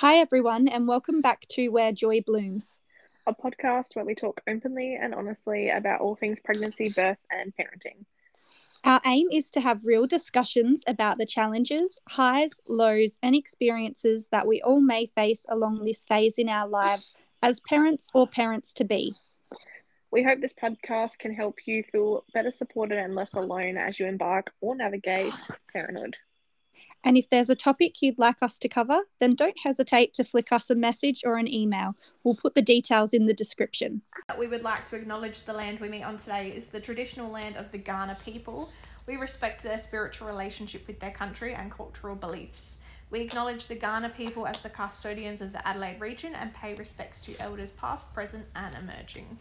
Hi, everyone, and welcome back to Where Joy Blooms, a podcast where we talk openly and honestly about all things pregnancy, birth, and parenting. Our aim is to have real discussions about the challenges, highs, lows, and experiences that we all may face along this phase in our lives as parents or parents to be. We hope this podcast can help you feel better supported and less alone as you embark or navigate parenthood. And if there's a topic you'd like us to cover, then don't hesitate to flick us a message or an email. We'll put the details in the description. We would like to acknowledge the land we meet on today is the traditional land of the Kaurna people. We respect their spiritual relationship with their country and cultural beliefs. We acknowledge the Kaurna people as the custodians of the Adelaide region and pay respects to elders past, present, and emerging.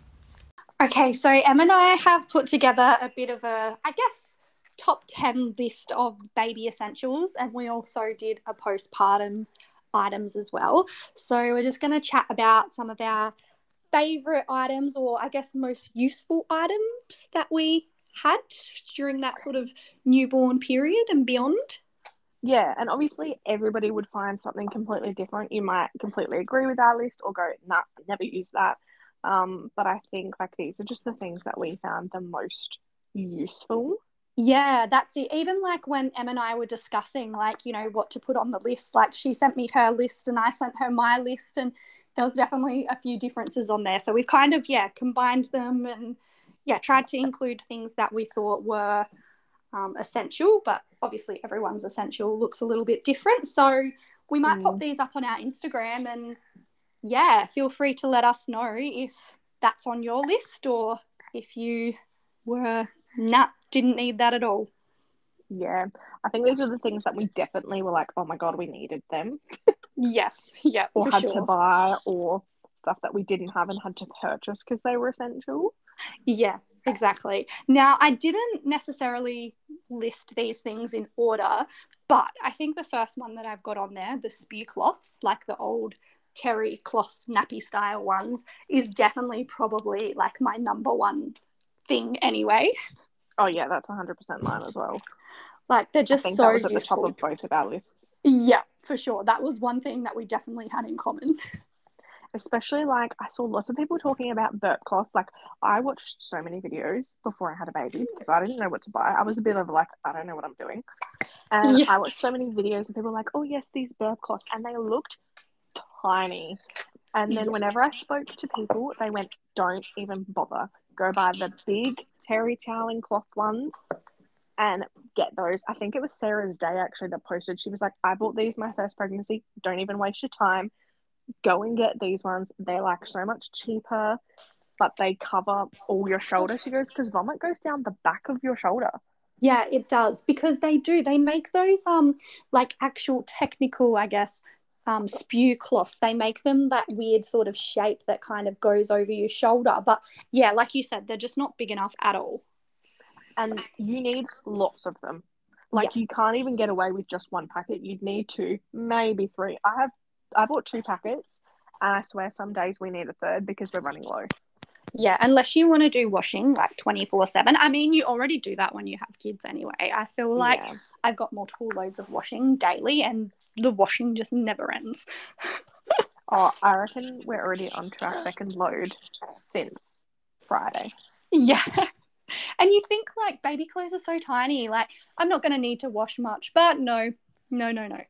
Okay, so Em and I have put together a bit of a, I guess, top 10 list of baby essentials, and we also did a postpartum items as well. So we're just going to chat about some of our favorite items, or I guess most useful items that we had during that sort of newborn period and beyond. Yeah, and obviously everybody would find something completely different. You might completely agree with our list or go, nah, never use that. Um, but I think like these are just the things that we found the most useful. Yeah, that's it. Even like when Em and I were discussing, like, you know, what to put on the list, like she sent me her list and I sent her my list, and there was definitely a few differences on there. So we've kind of, yeah, combined them and, yeah, tried to include things that we thought were um, essential, but obviously everyone's essential looks a little bit different. So we might mm. pop these up on our Instagram and, yeah, feel free to let us know if that's on your list or if you were nah, didn't need that at all. Yeah, I think these are the things that we definitely were like, oh my god, we needed them. yes, yeah, or had sure. to buy, or stuff that we didn't have and had to purchase because they were essential. Yeah, exactly. Now, I didn't necessarily list these things in order, but I think the first one that I've got on there, the spew cloths, like the old terry cloth nappy style ones, is definitely probably like my number one thing anyway. Oh yeah, that's hundred percent mine as well. Like they're just so that was at the top of both of our lists. Yeah, for sure. That was one thing that we definitely had in common. Especially like I saw lots of people talking about burp cloth. Like I watched so many videos before I had a baby because I didn't know what to buy. I was a bit of like I don't know what I'm doing, and yeah. I watched so many videos and people were like, "Oh yes, these burp cloths," and they looked tiny. And then whenever I spoke to people, they went, "Don't even bother. Go buy the big terry toweling cloth ones and get those. I think it was Sarah's day actually that posted. She was like, I bought these my first pregnancy. Don't even waste your time. Go and get these ones. They're like so much cheaper, but they cover all your shoulder. She goes, because vomit goes down the back of your shoulder. Yeah, it does because they do. They make those um like actual technical, I guess, um, spew cloths. They make them that weird sort of shape that kind of goes over your shoulder. But yeah, like you said, they're just not big enough at all. And you need lots of them. Like yeah. you can't even get away with just one packet. You'd need two, maybe three. I have I bought two packets and I swear some days we need a third because we're running low. Yeah, unless you want to do washing like 24 7. I mean, you already do that when you have kids anyway. I feel like yeah. I've got multiple loads of washing daily and the washing just never ends. oh, I reckon we're already on to our second load since Friday. Yeah. And you think like baby clothes are so tiny, like I'm not going to need to wash much, but no, no, no, no.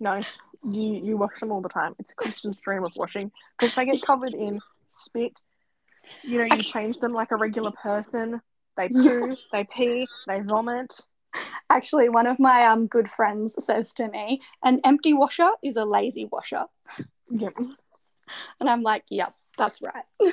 No, you you wash them all the time. It's a constant stream of washing because they get covered in spit, you know, you change them like a regular person. They poo, they pee, they vomit. Actually, one of my um good friends says to me, "An empty washer is a lazy washer." Yep. And I'm like, "Yep, that's right."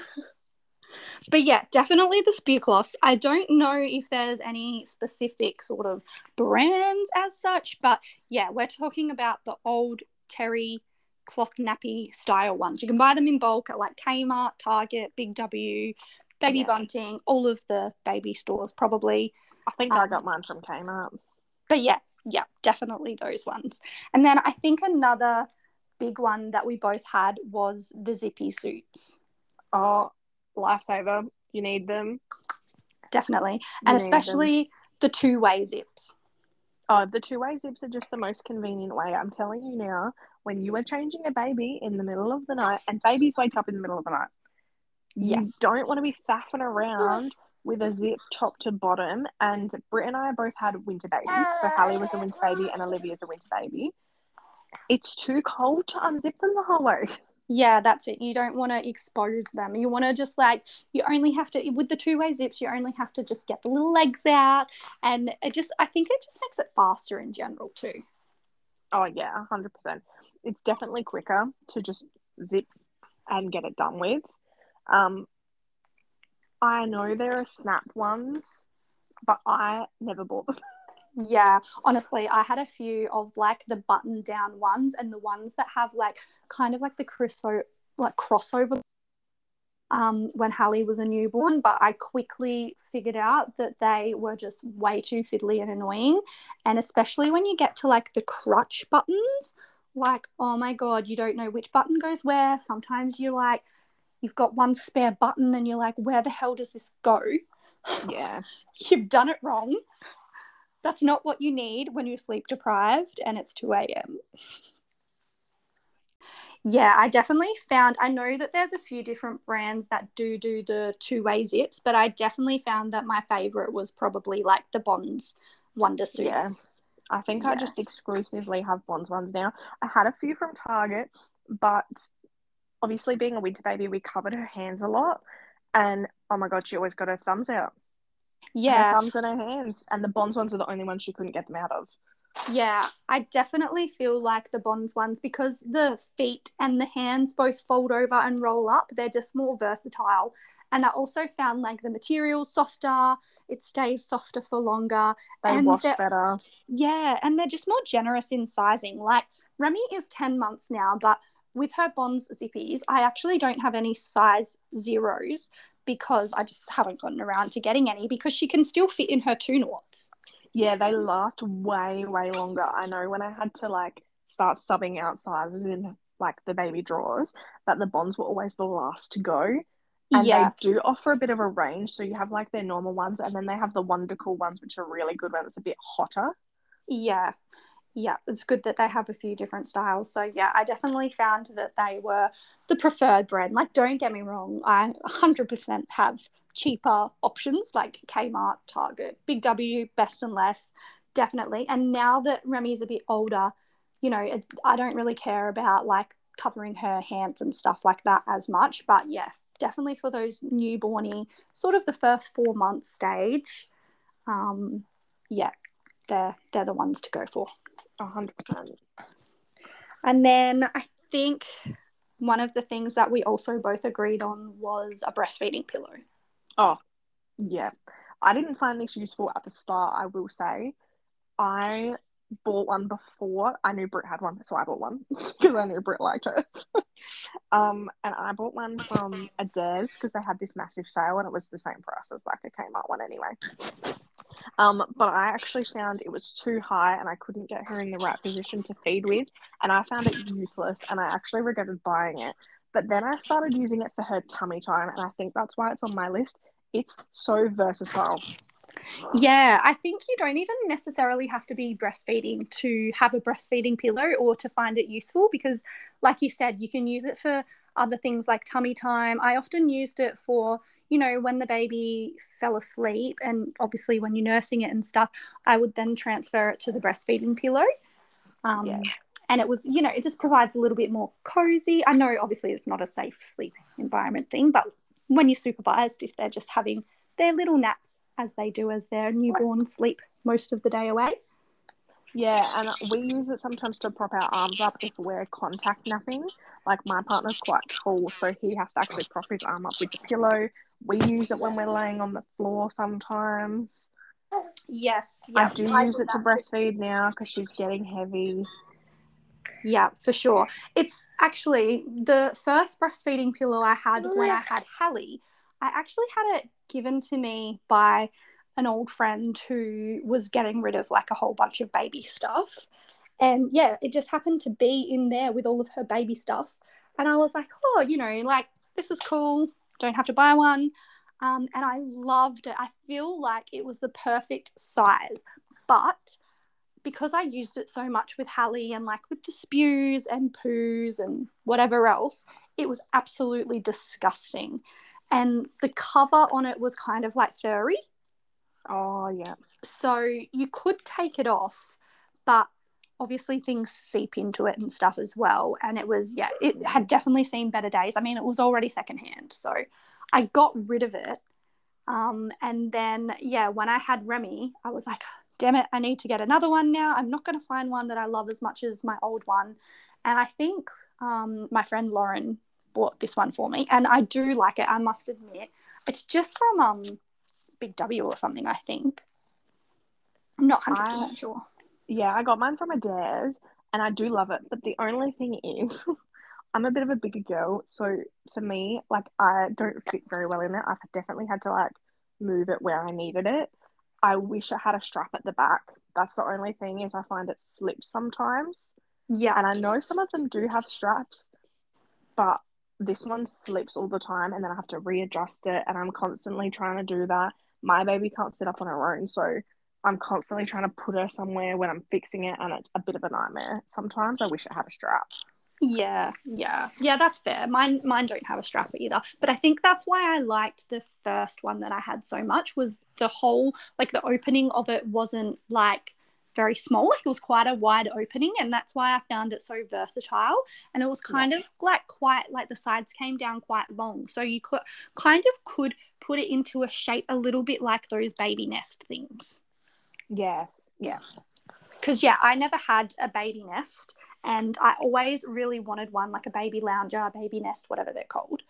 but yeah, definitely the spew cloths. I don't know if there's any specific sort of brands as such, but yeah, we're talking about the old Terry cloth nappy style ones. You can buy them in bulk at like Kmart, Target, Big W, Baby yeah. Bunting, all of the baby stores probably. I think um, I got mine from Kmart. But yeah, yeah, definitely those ones. And then I think another big one that we both had was the zippy suits. Oh, lifesaver. You need them. Definitely. You and especially them. the two way zips. Oh, the two way zips are just the most convenient way. I'm telling you now, when you are changing a baby in the middle of the night, and babies wake up in the middle of the night. You Yes. don't want to be faffing around with a zip top to bottom. And Britt and I both had winter babies. So Hallie was a winter baby and Olivia's a winter baby. It's too cold to unzip them the whole way. Yeah, that's it. You don't want to expose them. You want to just like, you only have to, with the two way zips, you only have to just get the little legs out. And it just, I think it just makes it faster in general too. Oh yeah, hundred percent. It's definitely quicker to just zip and get it done with. Um, I know there are snap ones, but I never bought them. Yeah, honestly, I had a few of like the button down ones and the ones that have like kind of like the crossover, like crossover. Um, when Hallie was a newborn, but I quickly figured out that they were just way too fiddly and annoying, and especially when you get to like the crutch buttons, like oh my god, you don't know which button goes where. Sometimes you're like, you've got one spare button, and you're like, where the hell does this go? Yeah, you've done it wrong. That's not what you need when you're sleep deprived and it's 2 a.m. Yeah, I definitely found, I know that there's a few different brands that do do the two way zips, but I definitely found that my favorite was probably like the Bonds Wonder Suits. Yeah. I think I just exclusively have Bonds ones now. I had a few from Target, but obviously being a winter baby, we covered her hands a lot, and oh my god, she always got her thumbs out. Her Yeah, thumbs and her hands, and the Bonds ones are the only ones she couldn't get them out of. yeah, I definitely feel like the Bonds ones because the feet and the hands both fold over and roll up. They're just more versatile. And I also found like the material's softer, it stays softer for longer. They And wash better. Yeah, and they're just more generous in sizing. Like Remy is 10 months now, but with her Bonds zippies, I actually don't have any size zeros because I just haven't gotten around to getting any because she can still fit in her two noughts. Yeah, they last way, way longer. I know when I had to like start subbing out sizes in like the baby drawers, that the bonds were always the last to go. And yeah, they do offer a bit of a range. So you have like their normal ones, and then they have the Wonder Cool ones, which are really good when it's a bit hotter. yeah, yeah. It's good that they have a few different styles. So yeah, I definitely found that they were the preferred brand. Like, don't get me wrong, I 100% have cheaper options like Kmart, Target, Big W, Best and Less, definitely. And now that Remy's a bit older, you know, it, I don't really care about like covering her hands and stuff like that as much. But yeah, definitely for those newborny, sort of the first four months stage. Um, yeah, they're they're the ones to go for. A hundred percent. And then I think one of the things that we also both agreed on was a breastfeeding pillow. Oh, yeah. I didn't find this useful at the start, I will say. I bought one before. I knew Britt had one, so I bought one because I knew Britt liked hers. um, and I bought one from Adairs because they had this massive sale and it was the same price as like a Kmart one anyway. Um, but I actually found it was too high and I couldn't get her in the right position to feed with, and I found it useless and I actually regretted buying it. But then I started using it for her tummy time, and I think that's why it's on my list. It's so versatile. Yeah, I think you don't even necessarily have to be breastfeeding to have a breastfeeding pillow or to find it useful because, like you said, you can use it for other things like tummy time. I often used it for, you know, when the baby fell asleep and obviously when you're nursing it and stuff, I would then transfer it to the breastfeeding pillow. Um, Yeah. And it was, you know, it just provides a little bit more cozy. I know obviously it's not a safe sleep environment thing, but when you're supervised, if they're just having their little naps as they do as their newborn sleep most of the day away. Yeah, and we use it sometimes to prop our arms up if we're contact napping. Like my partner's quite tall, so he has to actually prop his arm up with the pillow. We use it when we're laying on the floor sometimes. Yes, I do use it to breastfeed now because she's getting heavy. Yeah, for sure. It's actually the first breastfeeding pillow I had when I had Hallie. I actually had it given to me by an old friend who was getting rid of like a whole bunch of baby stuff. And yeah, it just happened to be in there with all of her baby stuff. And I was like, oh, you know, like this is cool. Don't have to buy one. Um, and I loved it. I feel like it was the perfect size. But because I used it so much with Hallie and like with the spews and poos and whatever else, it was absolutely disgusting. And the cover on it was kind of like furry. Oh, yeah. So you could take it off, but obviously things seep into it and stuff as well. And it was, yeah, it had definitely seen better days. I mean, it was already secondhand. So I got rid of it. Um, and then, yeah, when I had Remy, I was like, damn it, I need to get another one now. I'm not going to find one that I love as much as my old one. And I think um, my friend Lauren bought this one for me. And I do like it, I must admit. It's just from um, Big W or something, I think. I'm not 100% I, sure. Yeah, I got mine from Adairs and I do love it. But the only thing is, I'm a bit of a bigger girl. So for me, like, I don't fit very well in it. I've definitely had to, like, move it where I needed it. I wish it had a strap at the back. That's the only thing is I find it slips sometimes. Yeah. And I know some of them do have straps, but this one slips all the time and then I have to readjust it and I'm constantly trying to do that. My baby can't sit up on her own, so I'm constantly trying to put her somewhere when I'm fixing it and it's a bit of a nightmare. Sometimes I wish it had a strap. Yeah, yeah, yeah. That's fair. Mine, mine don't have a strap either. But I think that's why I liked the first one that I had so much was the whole, like the opening of it wasn't like very small. Like it was quite a wide opening, and that's why I found it so versatile. And it was kind yeah. of like quite like the sides came down quite long, so you could kind of could put it into a shape a little bit like those baby nest things. Yes. Yeah. Because yeah, I never had a baby nest, and I always really wanted one like a baby lounger, baby nest, whatever they're called.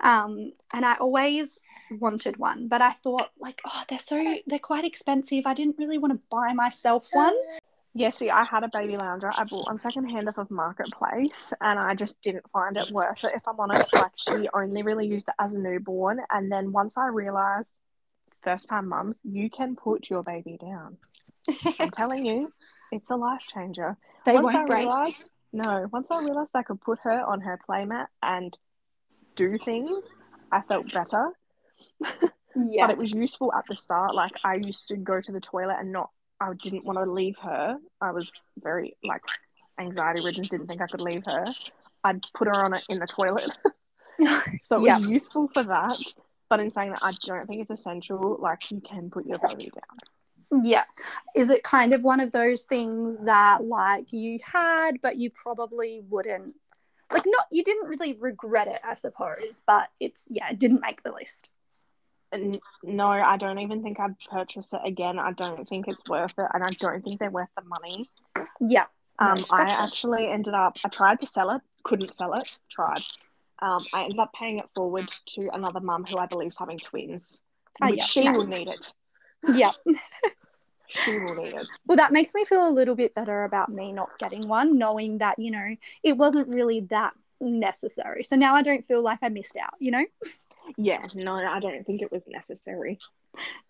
Um, and I always wanted one, but I thought like, oh, they're so they're quite expensive. I didn't really want to buy myself one. Yeah, see, I had a baby lounger. I bought one secondhand off of Marketplace, and I just didn't find it worth it. If I'm honest, like she only really used it as a newborn, and then once I realized, first time mums, you can put your baby down. I'm telling you, it's a life changer. They once won't I break. realized, no, once I realized I could put her on her playmat and do things, I felt better. yeah. but it was useful at the start. Like I used to go to the toilet and not, I didn't want to leave her. I was very like anxiety ridden, didn't think I could leave her. I'd put her on it in the toilet. so it was useful for that. But in saying that, I don't think it's essential. Like you can put your baby down. Yeah. Is it kind of one of those things that like you had but you probably wouldn't like not you didn't really regret it, I suppose, but it's yeah, it didn't make the list. No, I don't even think I'd purchase it again. I don't think it's worth it, and I don't think they're worth the money. Yeah. Um, no, I actually ended up. I tried to sell it, couldn't sell it. Tried. Um, I ended up paying it forward to another mum who I believe is having twins, oh, which yeah. she nice. will need it. Yeah. she will need it. Well, that makes me feel a little bit better about me not getting one, knowing that, you know, it wasn't really that necessary. So now I don't feel like I missed out, you know? Yeah, no, I don't think it was necessary.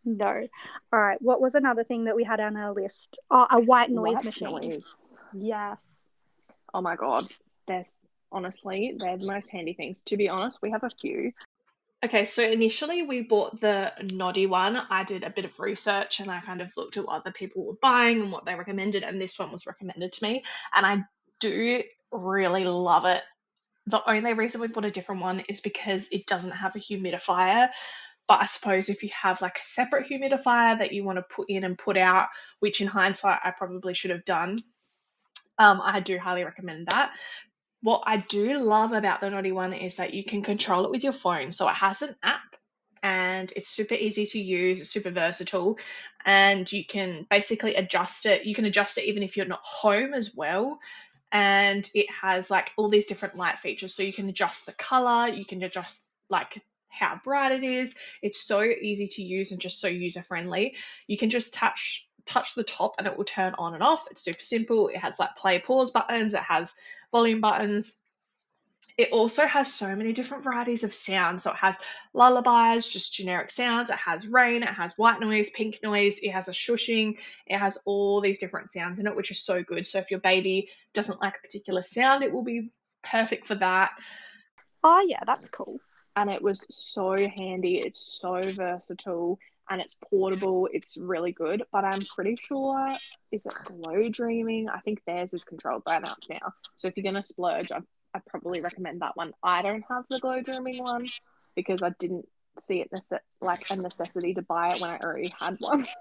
No. All right. What was another thing that we had on our list? Oh, a white noise white machine. Noise. Yes. Oh my god. There's honestly, they're the most handy things. To be honest, we have a few. Okay, so initially we bought the Noddy one. I did a bit of research and I kind of looked at what other people were buying and what they recommended, and this one was recommended to me. And I do really love it. The only reason we bought a different one is because it doesn't have a humidifier. But I suppose if you have like a separate humidifier that you want to put in and put out, which in hindsight I probably should have done, um, I do highly recommend that what I do love about the Noddy one is that you can control it with your phone. So it has an app and it's super easy to use, it's super versatile, and you can basically adjust it. You can adjust it even if you're not home as well. And it has like all these different light features. So you can adjust the color, you can adjust like how bright it is. It's so easy to use and just so user friendly. You can just touch touch the top and it will turn on and off. It's super simple. It has like play pause buttons, it has volume buttons. It also has so many different varieties of sounds. So it has lullabies, just generic sounds. It has rain, it has white noise, pink noise, it has a shushing, it has all these different sounds in it, which is so good. So if your baby doesn't like a particular sound, it will be perfect for that. Oh, yeah, that's cool. And it was so handy. It's so versatile and it's portable. It's really good, but I'm pretty sure is it Glow Dreaming? I think theirs is controlled by an app now. So if you're gonna splurge, I I probably recommend that one. I don't have the Glow Dreaming one because I didn't see it nece- like a necessity to buy it when I already had one.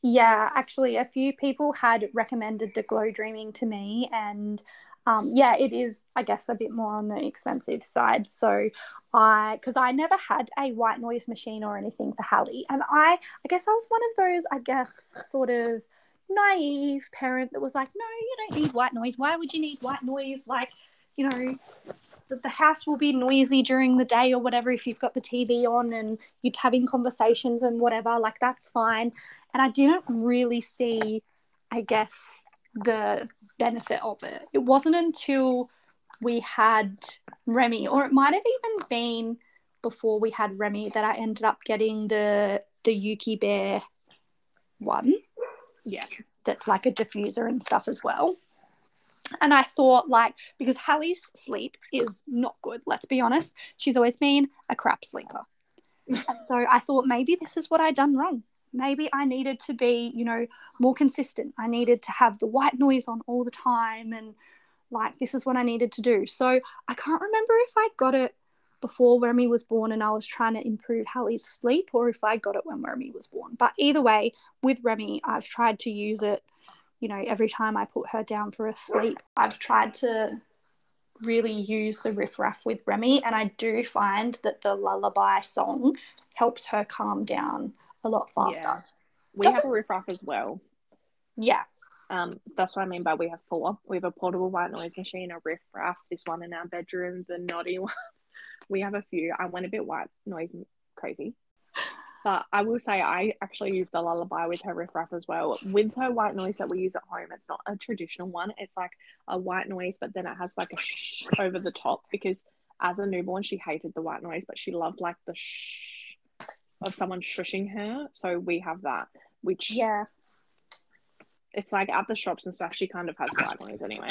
Yeah, actually, a few people had recommended the Glow Dreaming to me, and um, yeah, it is, I guess, a bit more on the expensive side. So I, because I never had a white noise machine or anything for Hallie, and I, I guess I was one of those, I guess, sort of naive parent that was like, no, you don't need white noise. Why would you need white noise? Like, you know, that the house will be noisy during the day or whatever if you've got the TV on and you're having conversations and whatever, like that's fine. And I didn't really see, I guess, the benefit of it. It wasn't until we had Remy, or it might have even been before we had Remy that I ended up getting the the Yuki Bear one. Yeah. That's like a diffuser and stuff as well. And I thought, like, because Hallie's sleep is not good, let's be honest. She's always been a crap sleeper. and so I thought maybe this is what I'd done wrong. Maybe I needed to be, you know, more consistent. I needed to have the white noise on all the time. And like, this is what I needed to do. So I can't remember if I got it before Remy was born and I was trying to improve Hallie's sleep or if I got it when Remy was born. But either way, with Remy, I've tried to use it you know, every time I put her down for a sleep, I've tried to really use the riff raff with Remy, and I do find that the lullaby song helps her calm down a lot faster. Yeah. We Doesn't... have a riff raff as well. Yeah. Um, that's what I mean by we have four. We have a portable white noise machine, a riff raff, this one in our bedroom, the naughty one. we have a few. I went a bit white noise crazy. But I will say I actually use the lullaby with her riff raff as well. With her white noise that we use at home, it's not a traditional one. It's like a white noise, but then it has like a shh over the top because as a newborn she hated the white noise, but she loved like the shh of someone shushing her. So we have that, which yeah, it's like at the shops and stuff. She kind of has white noise anyway.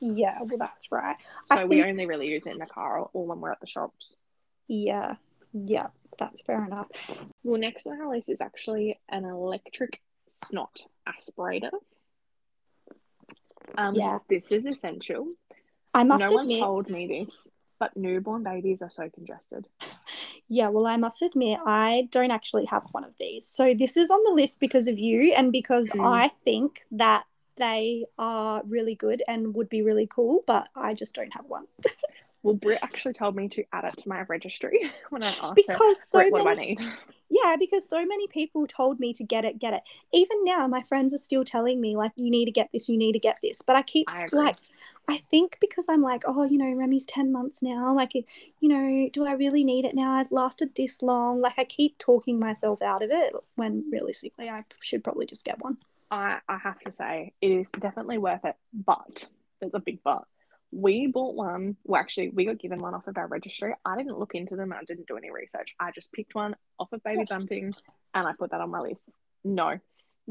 Yeah, well, that's right. So I we think... only really use it in the car or when we're at the shops. Yeah, yeah that's fair enough. Well, next on our list is actually an electric snot aspirator. Um, yeah. This is essential. I must no admit, one told me this, but newborn babies are so congested. Yeah, well, I must admit, I don't actually have one of these. So this is on the list because of you and because mm. I think that they are really good and would be really cool, but I just don't have one. Well, Britt actually told me to add it to my registry when I asked because her, so many, what do I need? Yeah, because so many people told me to get it, get it. Even now, my friends are still telling me like, you need to get this, you need to get this. But I keep I like, I think because I'm like, oh, you know, Remy's ten months now. Like, you know, do I really need it now? I've lasted this long. Like, I keep talking myself out of it when realistically, I should probably just get one. I I have to say, it is definitely worth it, but there's a big but we bought one. Well, actually, we got given one off of our registry. I didn't look into them. I didn't do any research. I just picked one off of Baby Bunting and I put that on my list. No,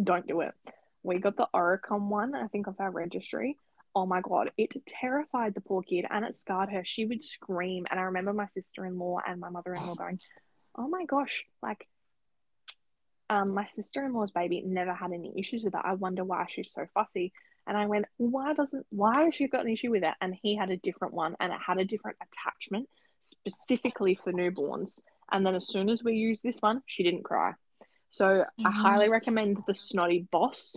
don't do it. We got the Oricom one, I think, off our registry. Oh my god, it terrified the poor kid and it scarred her. She would scream. And I remember my sister in law and my mother in law going, Oh my gosh, like, um, my sister in law's baby never had any issues with that. I wonder why she's so fussy. And I went, why doesn't, why has she got an issue with it? And he had a different one and it had a different attachment specifically for newborns. And then as soon as we used this one, she didn't cry. So mm-hmm. I highly recommend the Snotty Boss.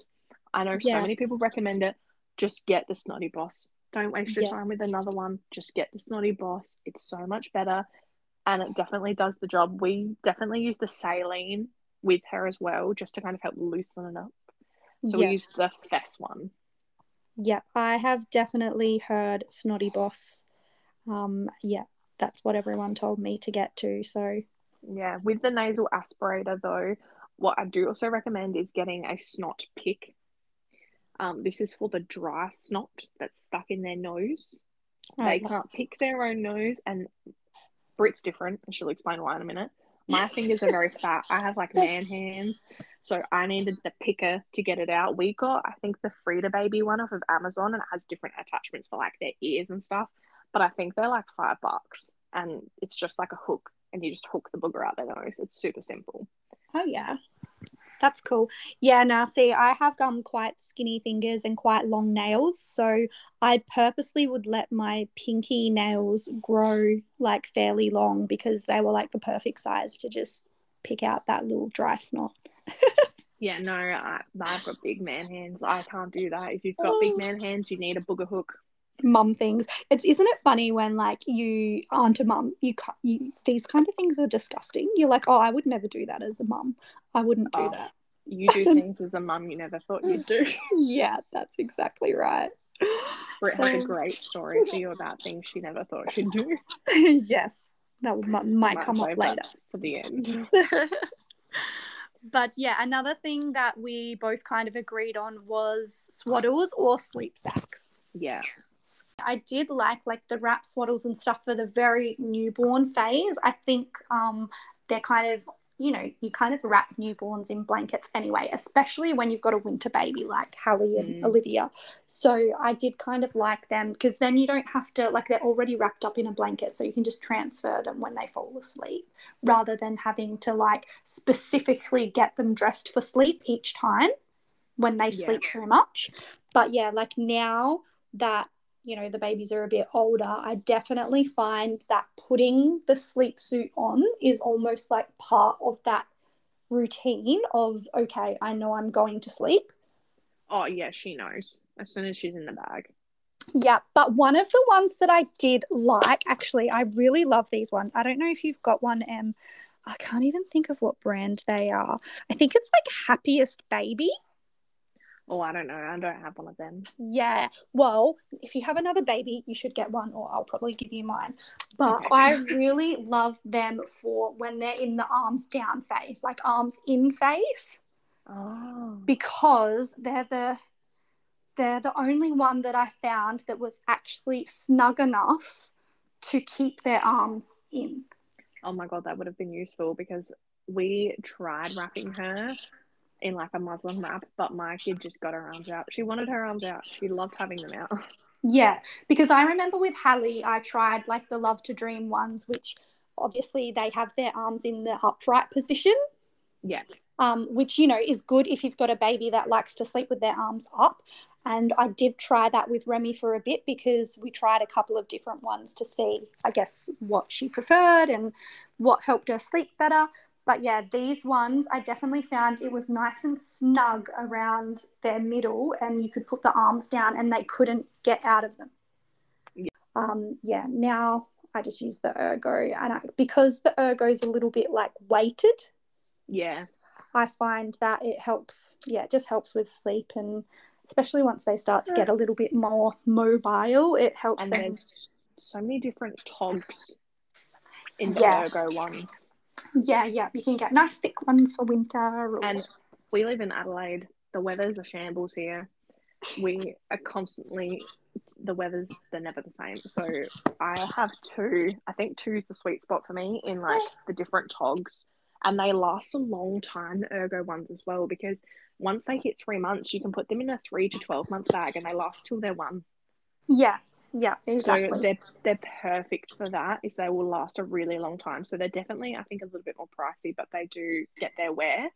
I know yes. so many people recommend it. Just get the Snotty Boss. Don't waste your yes. time with another one. Just get the Snotty Boss. It's so much better. And it definitely does the job. We definitely used the saline with her as well, just to kind of help loosen it up. So yes. we used the Fess one. Yeah, I have definitely heard Snotty Boss. Um, yeah, that's what everyone told me to get to. So, yeah, with the nasal aspirator though, what I do also recommend is getting a snot pick. Um, this is for the dry snot that's stuck in their nose. Oh, they can't pick their own nose, and Britt's different, and she'll explain why in a minute. My fingers are very fat. I have like man hands. So I needed the picker to get it out. We got, I think, the Frida Baby one off of Amazon and it has different attachments for like their ears and stuff. But I think they're like five bucks and it's just like a hook and you just hook the booger out their nose. It's super simple. Oh yeah. That's cool. Yeah, now see, I have um quite skinny fingers and quite long nails, so I purposely would let my pinky nails grow like fairly long because they were like the perfect size to just pick out that little dry snot. Yeah, no, I, I've got big man hands. I can't do that. If you've got big Oh. man hands, you need a booger hook. Mum things. It's isn't it funny when like you aren't a mum, you you these kind of things are disgusting. You're like, oh, I would never do that as a mum. I wouldn't do Oh. that. You do things as a mum you never thought you'd do. Yeah, that's exactly right. Britt has a great story for you about things she never thought she'd do. yes, that might Might come up later. for the end. but yeah, another thing that we both kind of agreed on was swaddles or sleep sacks. Yeah. I did like like the wrap swaddles and stuff for the very newborn phase. I think um they're kind of you know you kind of wrap newborns in blankets anyway, especially when you've got a winter baby like Hallie and Mm. Olivia. So I did kind of like them because then you don't have to like they're already wrapped up in a blanket, so you can just transfer them when they fall asleep rather than having to like specifically get them dressed for sleep each time when they Yeah. sleep so much. But yeah, like now that you know the babies are a bit older, I definitely find that putting the sleep suit on is almost like part of that routine of okay, I know I'm going to sleep. Oh, yeah, she knows. As soon as she's in the bag. Yeah, but one of the ones that I did like, actually, I really love these ones. I don't know if you've got one, Em. I can't even think of what brand they are. I think it's like Happiest Baby. Oh, I don't know. I don't have one of them. Yeah. Well, if you have another baby, you should get one, or I'll probably give you mine. But Okay. I really love them for when they're in the arms down phase, like arms in phase, Oh. because they're the they're the only one that I found that was actually snug enough to keep their arms in. Oh my god, that would have been useful because we tried wrapping her in like a muslin wrap, but my kid just got her arms out. She wanted her arms out. She loved having them out. Yeah, because I remember with Hallie, I tried like the Love to Dream ones, which obviously they have their arms in the upright position. Yeah. um, which you know is good if you've got a baby that likes to sleep with their arms up. And I did try that with Remy for a bit because we tried a couple of different ones to see, I guess, what she preferred and what helped her sleep better. But yeah, these ones I definitely found it was nice and snug around their middle, and you could put the arms down and they couldn't get out of them. Yeah. Um, yeah, now I just use the ergo, and I, because the ergo is a little bit like weighted, Yeah. I find that it helps. Yeah, it just helps with sleep, and especially once they start to get a little bit more mobile, it helps And them. there's so many different togs in the Yeah. ergo ones. Yeah, yeah, you can get nice thick ones for winter. Or... And we live in Adelaide. The weather's a shambles here. We are constantly the weather's they're never the same. So I have two. I think two's the sweet spot for me in like the different togs, and they last a long time. The ergo ones as well because once they hit three months, you can put them in a three to twelve month bag, and they last till they're one. yeah, yeah, exactly. So they're they're perfect for that. Is they will last a really long time. So they're definitely I think a little bit more pricey, but they do get their wear.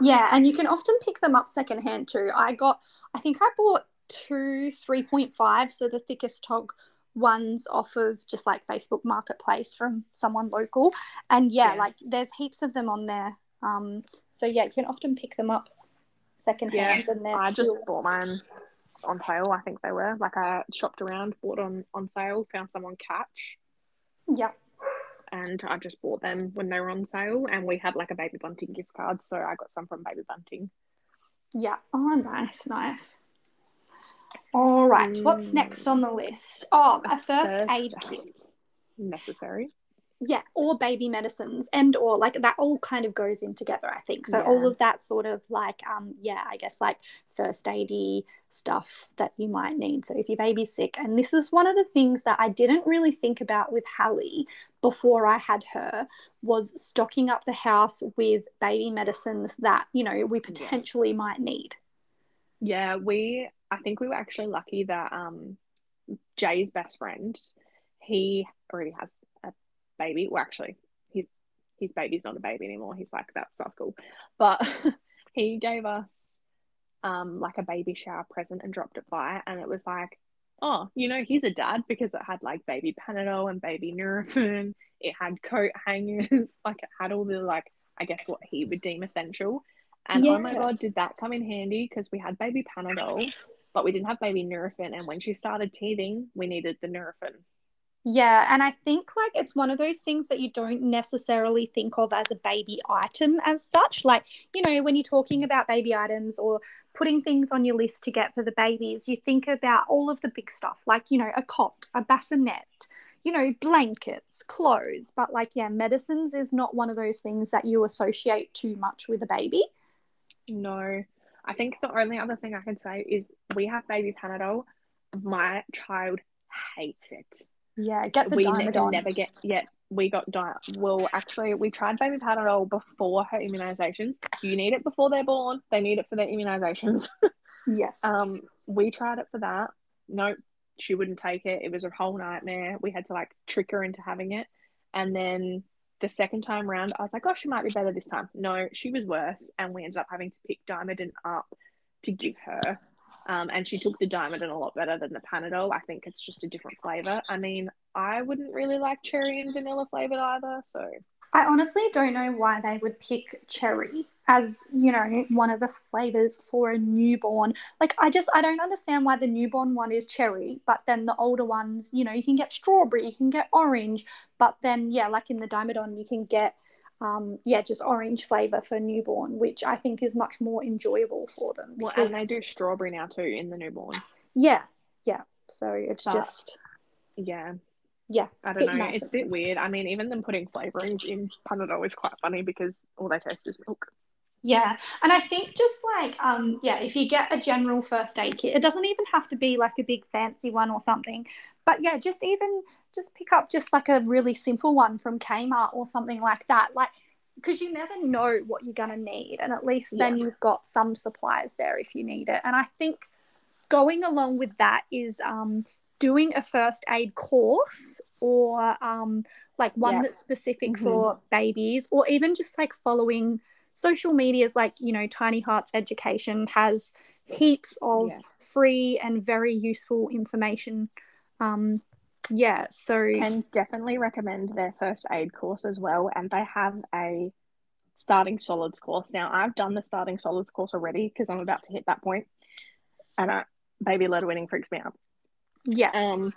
Yeah, and you can often pick them up secondhand too. I got, I think I bought two 3.5, so the thickest tog ones off of just like Facebook Marketplace from someone local. And yeah, Yeah. like there's heaps of them on there. Um, so yeah, you can often pick them up secondhand and they're I still. just bought mine on sale. I think they were like I shopped around, bought on on sale, found some on Catch, Yeah, and I just bought them when they were on sale. And we had like a Baby Bunting gift card, so I got some from Baby Bunting. yeah. Oh, nice, nice. All right, what's Mm. next on the list? Oh, a first, First aid. kit. Necessary. Yeah or baby medicines and or like that all kind of goes in together i think. So all of that sort of like um yeah i guess like first aidy stuff that you might need. So if your baby's sick and this is one of the things that i didn't really think about with hallie before i had her was stocking up the house with baby medicines that you know we potentially might need. Yeah, we. I think we were actually lucky that um, Jay's best friend, he already has baby. Well, actually, his his baby's not a baby anymore. He's like, that stuff's cool. But he gave us um like a baby shower present and dropped it by and it was like, oh, you know, he's a dad because it had like baby Panadol and baby Nurofen. It had coat hangers, like it had all the like I guess what he would deem essential. And oh my god, did that come in handy because we had baby Panadol, but we didn't have baby Nurofen. And when she started teething, we needed the Nurofen. Yeah, and I think like it's one of those things that you don't necessarily think of as a baby item as such. Like, you know, when you're talking about baby items or putting things on your list to get for the babies, you think about all of the big stuff, like, you know, a cot, a bassinet, you know, blankets, clothes. But like, yeah, medicines is not one of those things that you associate too much with a baby. No, I think the only other thing I can say is we have baby Panadol. My child hates it. Yeah, get the we Dymadon never get yet. We got di- well, actually, we tried baby Panadol before her immunizations. You need it before they're born. They need it for their immunizations. Yes. um, we tried it for that. Nope, she wouldn't take it. It was a whole nightmare. We had to like trick her into having it, and then the second time round, I was like, "Oh, she might be better this time." No, she was worse, and we ended up having to pick Dymadon up to give her. Um, and she took the Dymadon a lot better than the Panadol. I think it's just a different flavor. I mean, I wouldn't really like cherry and vanilla flavored either. So I honestly don't know why they would pick cherry as, you know, one of the flavors for a newborn. Like, I just, I don't understand why the newborn one is cherry, but then the older ones, you know, you can get strawberry, you can get orange, but then, yeah, like in the Dymadon, you can get, um, yeah, just orange flavor for newborn, which I think is much more enjoyable for them. well, and they do strawberry now too in the newborn. Yeah, yeah. So it's But- just, Yeah, yeah. I don't know. nicer. It's a bit weird. I mean, even them putting flavorings in Panadol is quite funny because all they taste is milk. Yeah, and I think just like um yeah, if you get a general first aid kit, it doesn't even have to be like a big fancy one or something. But yeah, just even just pick up just like a really simple one from Kmart or something like that. Like because you never know what you're gonna need, and at least then you've got some supplies there if you need it. And I think going along with that is um doing a first aid course or um like one Yeah. that's specific Mhm. for babies or even just like following social medias like you know tiny hearts education has heaps of Yeah. free and very useful information um yeah so And definitely recommend their first aid course as well. And they have a starting solids course. Now, I've done the starting solids course already because I'm about to hit that. And uh, baby led weaning freaks me out. yeah Um,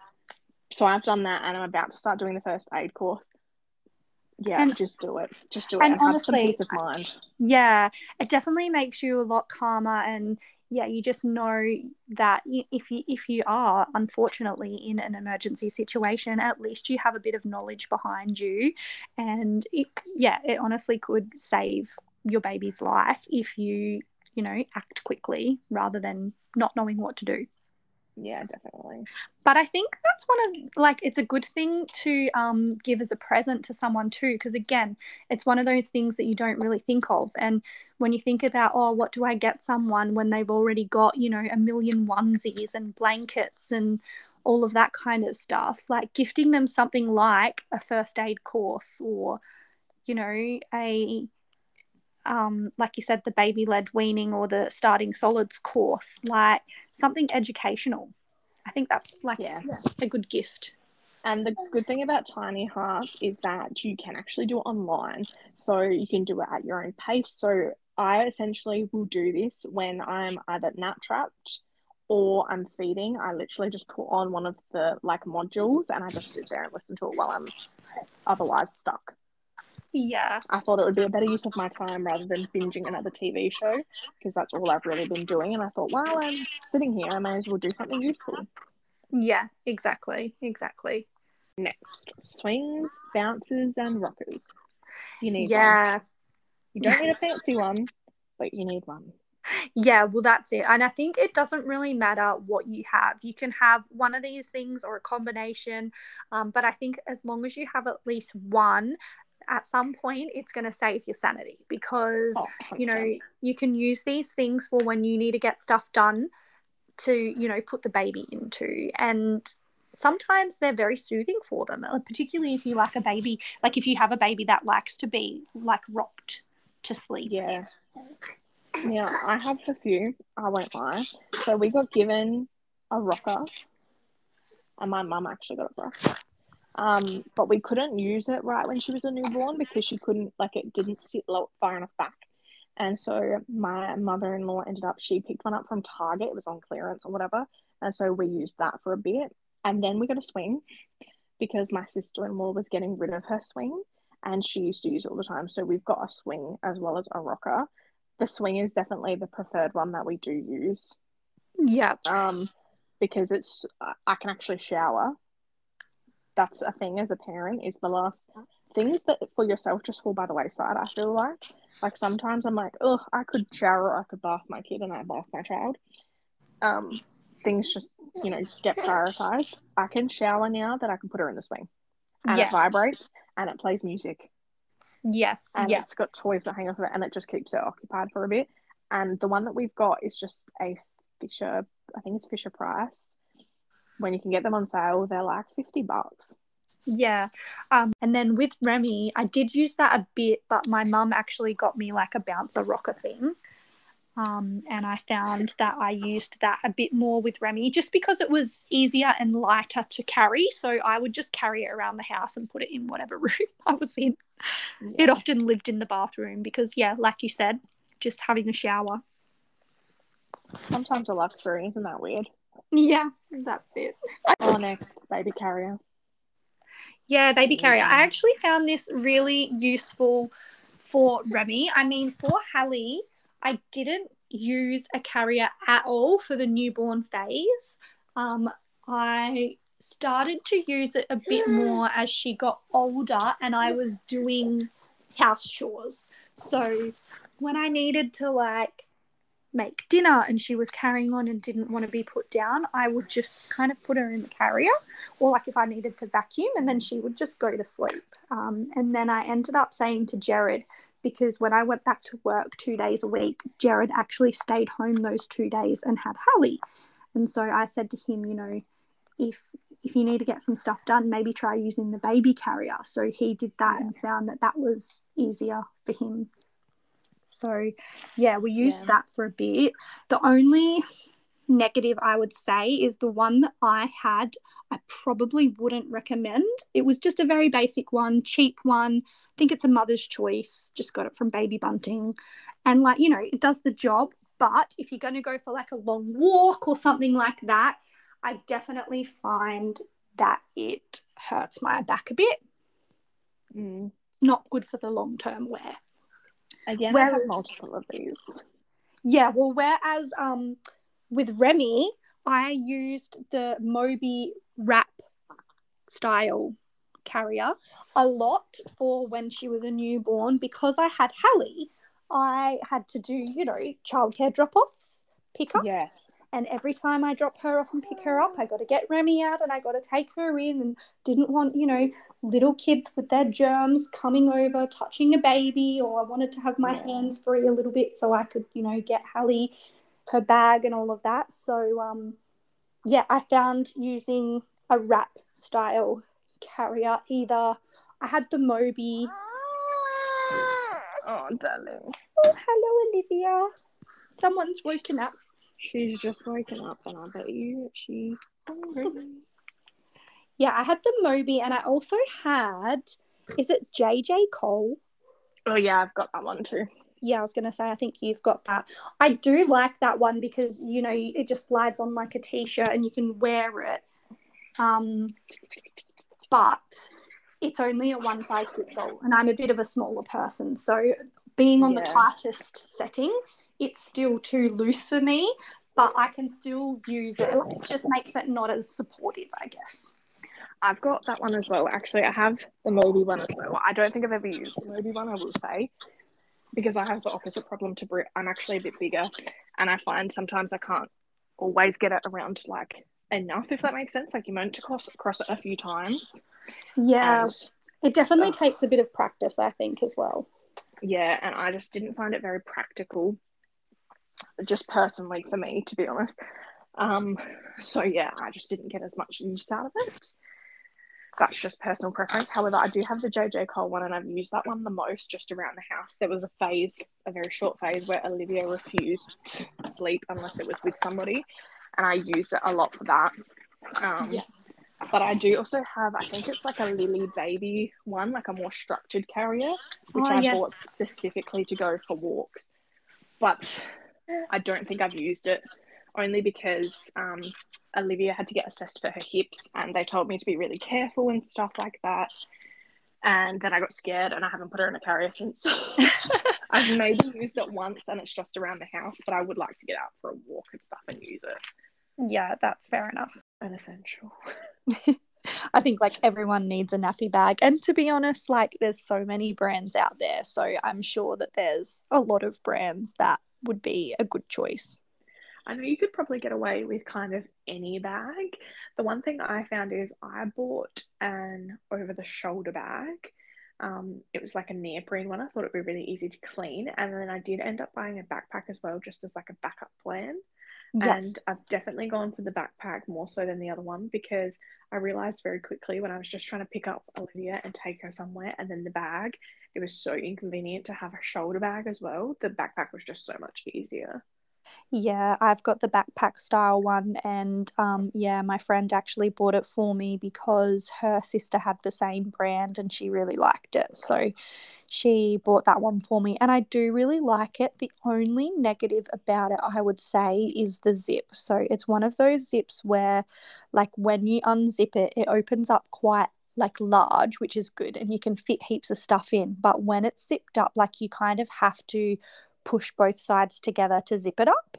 so I've done that and I'm about to start doing the first aid course. Yeah, And- just do it. Just do it and and, honestly, peace of mind. yeah it definitely makes you a lot calmer and yeah you just know that if you if you are unfortunately in an emergency situation at least you have a bit of knowledge behind you. And it, yeah it honestly could save your baby's life if you you know act quickly rather than not knowing what to do Yeah, definitely. but I think that's one of like it's a good thing to um, give as a present to someone too, because again, it's one of those things that you don't really think of. And when you think about, oh, what do I get someone when they've already got you know a million onesies and blankets and all of that kind of stuff, like gifting them something like a first aid course or you know a um, like you said, the baby led weaning or the starting solids course, like something educational. I think that's like Yeah. a good gift. And the good thing about Tiny Hearts is that you can actually do it online. So you can do it at your own pace. So I essentially will do this when I'm either nap trapped or I'm feeding. I literally just put on one of the like modules and I just sit there and listen to it while I'm otherwise stuck. Yeah. I thought it would be a better use of my time rather than binging another TV show because that's all I've really been doing. And I thought, while I'm sitting here, I may as well do something useful. Yeah, exactly. Exactly. Next, swings, bounces, and rockers. You need one. Yeah. You don't need a fancy one, but you need one. Yeah, well, that's it. And I think it doesn't really matter what you have. You can have one of these things or a combination. Um, but I think as long as you have at least one, at some point, it's going to save your sanity because, Oh, you know, 100%. you can use these things for when you need to get stuff done to, you know, put the baby into. And sometimes they're very soothing for them, uh, particularly if you like a baby, like if you have a baby that likes to be like rocked to sleep. Yeah. Yeah, I have a few, I won't lie. So we got given a rocker, and my mum actually got a rocker. Um, but we couldn't use it right when she was a newborn because she couldn't, like, it didn't sit low, far enough back. And so my mother in law ended up, she picked one up from Target, it was on clearance or whatever. And so we used that for a bit. And then we got a swing because my sister in law was getting rid of her swing and she used to use it all the time. So we've got a swing as well as a rocker. The swing is definitely the preferred one that we do use. Yeah. Um, because it's I can actually shower. That's a thing as a parent is the last things that for yourself just fall by the wayside. I feel like like sometimes I'm like, oh, I could shower, or I could bath my kid, and I bath my child. Um, things just you know get prioritized. I can shower now that I can put her in the swing, and Yeah. it vibrates and it plays music Yes. and yeah. it's got toys that hang off of it and it just keeps her occupied for a bit. And the one that we've got is just a Fisher, I think it's Fisher Price. When you can get them on sale, they're like 50 bucks. Yeah. Um, and then with Remy, I did use that a bit, but my mum actually got me like a bouncer rocker thing. Um, and I found that I used that a bit more with Remy just because it was easier and lighter to carry. So I would just carry it around the house and put it in whatever room I was in. It often lived in the bathroom because, yeah, like you said, just having a shower. Sometimes a luxury, isn't that weird? Yeah, that's it. Oh, next, baby carrier. Yeah, baby carrier. I actually found this really useful for Remy. I mean, for Hallie, I didn't use a carrier at all for the newborn phase. Um, I started to use it a bit more as she got older and I was doing house chores. So when I needed to like make dinner and she was carrying on and didn't want to be put down, I would just kind of put her in the carrier or like if I needed to vacuum, and then she would just go to sleep. Um, and then I ended up saying to Jared, because when I went back to work two days a week, Jared actually stayed home those two days and had Hallie. And so I said to him, you know, if if you need to get some stuff done, maybe try using the baby carrier. So he did that and found that that was easier for him. So yeah, we used Yeah. that for a bit. The only negative I would say is the one that I had I probably wouldn't recommend. It was just a very basic one, cheap one. I think it's a mother's choice. Just got it from Baby Bunting. And like, you know, it does the job, but if you're going to go for like a long walk or something like that, I definitely find that it hurts my back a bit. Mm. Not good for the long term wear. Again, I have multiple of these. Yeah, well, whereas um, with Remy, I used the Moby wrap style carrier a lot for when she was a newborn because I had Hallie. I had to do, you know, childcare drop offs, pickups. Yes. And every time I drop her off and pick her up, I got to get Remy out and I got to take her in and didn't want, you know, little kids with their germs coming over, touching a baby, or I wanted to have my Yeah. hands free a little bit so I could, you know, get Hallie her bag and all of that. So, um, yeah, I found using a wrap style carrier either. I had the Moby. Oh, darling. Oh, hello, Olivia. Someone's woken up. She's just woken up, and I bet you she's hungry. Yeah, I had the Moby, and I also had. Is it JJ Cole? oh, yeah, I've got that one too. Yeah, I was gonna say I think you've got that. I do like that one because you know it just slides on like a t-shirt and you can wear it. Um, but it's only a one size fits all, and I'm a bit of a smaller person, so being on the tightest setting, it's still too loose for me. But I can still use it. It just makes it not as supportive, I guess. I've got that one as well. Actually, I have the Moby one as well. I don't think I've ever used the Moby one, I will say, because I have the opposite problem to Britt. I'm actually a bit bigger, and I find sometimes I can't always get it around like enough, if that makes sense. Like you meant to cross cross it a few times. Yeah, And it definitely Ugh. takes a bit of practice, I think, as well. yeah, and I just didn't find it very practical, just personally for me, to be honest. Um, so yeah, I just didn't get as much use out of it. That's just personal preference. However, I do have the JJ Cole one, and I've used that one the most just around the house. There was a phase, a very short phase, where Olivia refused to sleep unless it was with somebody, and I used it a lot for that. Um, Yeah. But I do also have, I think it's like a Lillebaby one, like a more structured carrier, which Oh, I yes. bought specifically to go for walks. But I don't think I've used it only because um, Olivia had to get assessed for her hips and they told me to be really careful and stuff like that. And then I got scared and I haven't put her in a carrier since. I've maybe used it once and it's just around the house, but I would like to get out for a walk and stuff and use it. Yeah, that's fair enough. An essential. I think like everyone needs a nappy bag. And to be honest, like there's so many brands out there. So I'm sure that there's a lot of brands that would be a good choice. I know you could probably get away with kind of any bag. The one thing I found is I bought an over the shoulder bag. Um, it was like a neoprene one. I thought it would be really easy to clean. And then I did end up buying a backpack as well, just as like a backup plan. Yeah. And I've definitely gone for the backpack more so than the other one because I realized very quickly when I was just trying to pick up Olivia and take her somewhere and then the bag, it was so inconvenient to have a shoulder bag as well. The backpack was just so much easier. Yeah, I've got the backpack style one, and um, yeah, my friend actually bought it for me because her sister had the same brand and she really liked it. So she bought that one for me, and I do really like it. The only negative about it, I would say, is the zip. So it's one of those zips where, like, when you unzip it, it opens up quite like large, which is good, and you can fit heaps of stuff in. But when it's zipped up, like, you kind of have to push both sides together to zip it up.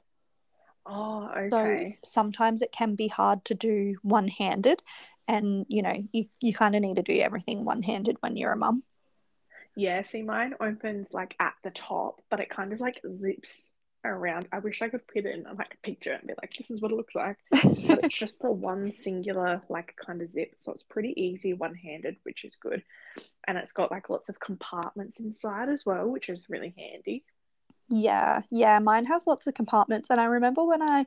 Oh, okay. So sometimes it can be hard to do one handed. And you know, you, you kind of need to do everything one handed when you're a mum. Yeah, see, mine opens like at the top, but it kind of like zips around. I wish I could put it in like a picture and be like, this is what it looks like. But it's just the one singular like kind of zip. So it's pretty easy one handed, which is good. And it's got like lots of compartments inside as well, which is really handy. yeah, yeah, mine has lots of compartments. And I remember when I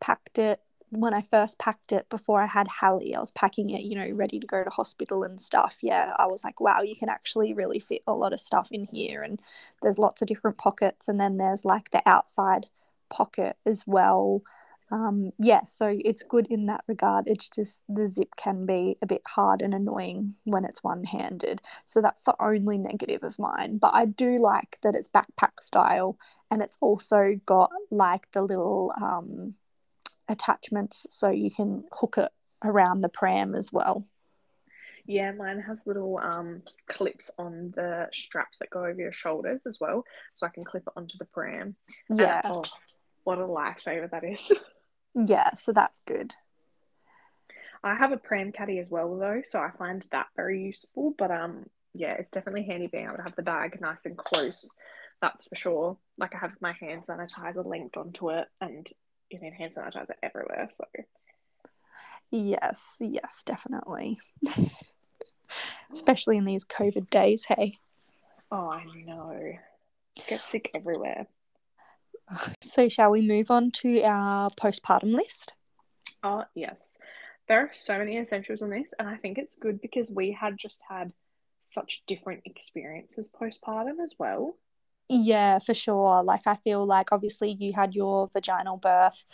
packed it, when I first packed it before I had Hallie, I was packing it, you know, ready to go to hospital and stuff. Yeah, I was like, wow, you can actually really fit a lot of stuff in here. And there's lots of different pockets. And then there's like the outside pocket as well. Um, yeah, so it's good in that regard. It's just the zip can be a bit hard and annoying when it's one handed. So that's the only negative of mine. But I do like that it's backpack style and it's also got like the little um, attachments so you can hook it around the pram as well. Yeah, mine has little um clips on the straps that go over your shoulders as well. So I can clip it onto the pram. And, Yeah, oh, what a lifesaver that is. yeah, so that's good. I have a pram caddy as well though, so I find that very useful. But um, yeah, it's definitely handy being able to have the bag nice and close. That's for sure. Like I have my hand sanitizer linked onto it, and you need hand sanitizer everywhere. So Yes, yes, definitely. Especially in these COVID days, hey. oh, I know, get sick everywhere. So, shall we move on to our postpartum list? Oh yes, there are so many essentials on this, and I think it's good because we had just had such different experiences postpartum as well. Yeah, for sure. Like, I feel like obviously you had your vaginal birth.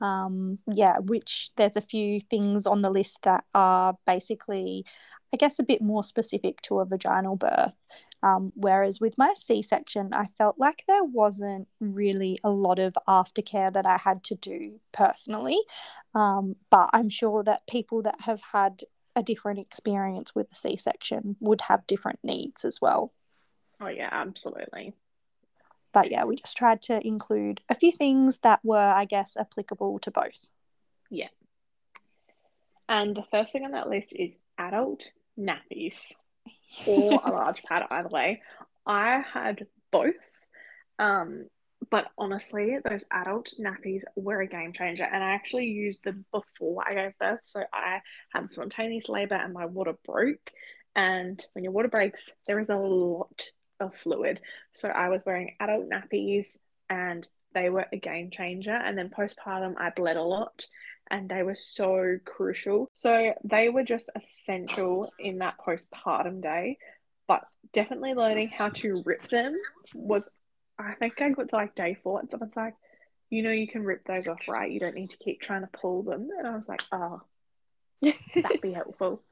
Um, yeah, which there's a few things on the list that are basically, I guess, a bit more specific to a vaginal birth. Um, whereas with my C section, I felt like there wasn't really a lot of aftercare that I had to do personally. Um, but I'm sure that people that have had a different experience with a C section would have different needs as well. Oh yeah, absolutely. But yeah, we just tried to include a few things that were, I guess, applicable to both. Yeah. And the first thing on that list is adult nappies. or a large pad either way. I had both. Um, but honestly, those adult nappies were a game changer, and I actually used them before I gave birth. So I had spontaneous labor, and my water broke. And when your water breaks, there is a lot of fluid. So I was wearing adult nappies, and they were a game changer. And then postpartum, I bled a lot and they were so crucial. So they were just essential in that postpartum day. But definitely learning how to rip them was, I think I got to like day four and someone's like, you know, you can rip those off, right? You don't need to keep trying to pull them. And I was like, oh, that'd be helpful.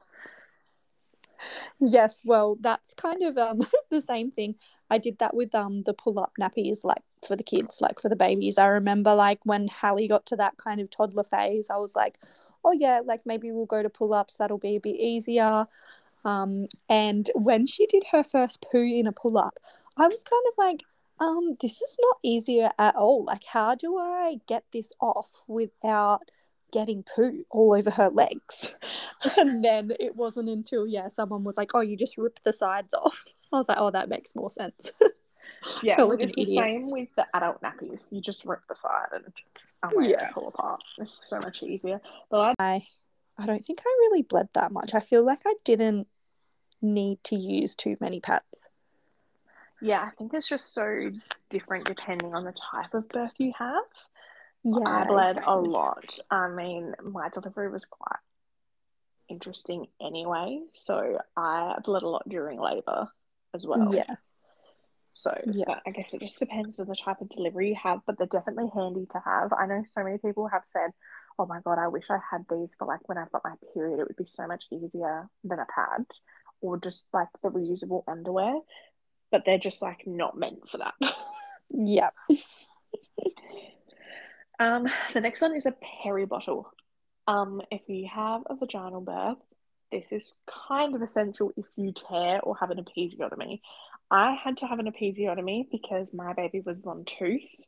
Yes, well, that's kind of um the same thing. I did that with um the pull up nappies, like for the kids, like for the babies. I remember like when Hallie got to that kind of toddler phase, I was like, oh yeah, like maybe we'll go to pull ups. That'll be a bit easier. Um, and when she did her first poo in a pull up, I was kind of like, um, this is not easier at all. Like, how do I get this off without getting poo all over her legs. and then it wasn't until, yeah, someone was like, oh, you just rip the sides off. I was like, oh, that makes more sense. yeah, like it's the idiot. same with the adult nappies. You just rip the side and away yeah. pull apart. It's so much easier. But I, I don't think I really bled that much. I feel like I didn't need to use too many pads. Yeah, I think it's just so different depending on the type of birth you have. Yeah, I bled exactly. a lot. I mean, my delivery was quite interesting anyway, so I bled a lot during labor as well. Yeah. So yeah, I guess it just depends on the type of delivery you have, but they're definitely handy to have. I know so many people have said, "Oh my god, I wish I had these for like when I've got my period. It would be so much easier than a pad, or just like the reusable underwear." But they're just like not meant for that. yeah. Um, the next one is a peri bottle. Um, if you have a vaginal birth, this is kind of essential if you tear or have an episiotomy. I had to have an episiotomy because my baby was one tooth,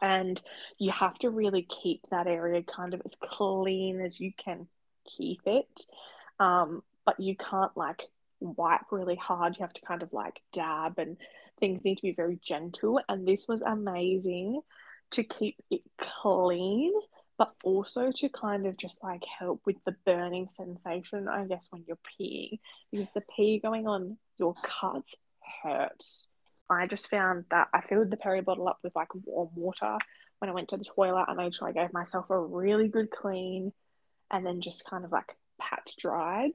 and you have to really keep that area kind of as clean as you can keep it. Um, but you can't like wipe really hard. You have to kind of like dab, and things need to be very gentle. And this was amazing to keep it clean, but also to kind of just like help with the burning sensation, I guess, when you're peeing, because the pee going on your cuts hurts. I just found that I filled the peri bottle up with like warm water when I went to the toilet. I made sure I gave myself a really good clean and then just kind of like pat dried.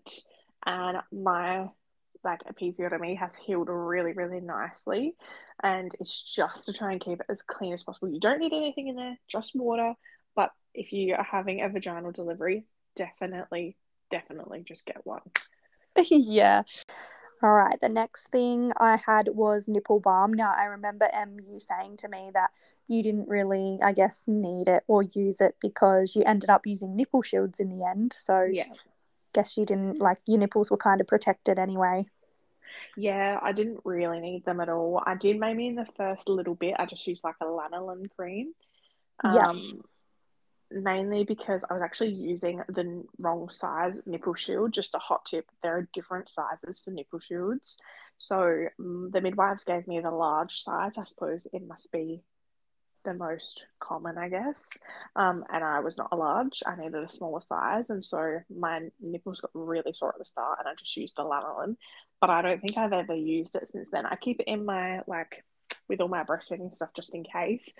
And my like episiotomy has healed really, really nicely. And it's just to try and keep it as clean as possible. You don't need anything in there, just water. But if you are having a vaginal delivery, definitely, definitely just get one. yeah. All right. The next thing I had was nipple balm. Now, I remember Em you saying to me that you didn't really, I guess, need it or use it because you ended up using nipple shields in the end. So, yeah guess you didn't like your nipples were kind of protected anyway. Yeah, I didn't really need them at all. I did maybe in the first little bit. I just used like a lanolin cream. Yeah. Um, mainly because I was actually using the wrong size nipple shield. Just a hot tip: there are different sizes for nipple shields. So um, the midwives gave me the large size. I suppose it must be the most common, I guess. Um, and I was not a large. I needed a smaller size, and so my nipples got really sore at the start, and I just used the lanolin. But I don't think I've ever used it since then. I keep it in my like with all my breastfeeding stuff just in case,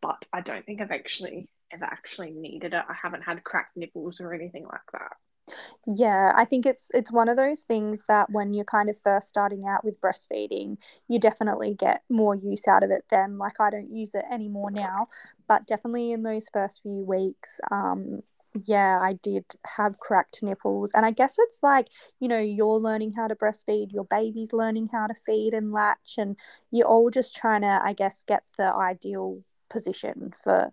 but I don't think I've actually ever actually needed it. I haven't had cracked nipples or anything like that. Yeah, I think it's it's one of those things that when you're kind of first starting out with breastfeeding, you definitely get more use out of it than like I don't use it anymore now, but definitely in those first few weeks, um, yeah, I did have cracked nipples. And I guess it's like, you know, you're learning how to breastfeed, your baby's learning how to feed and latch, and you're all just trying to, I guess, get the ideal position for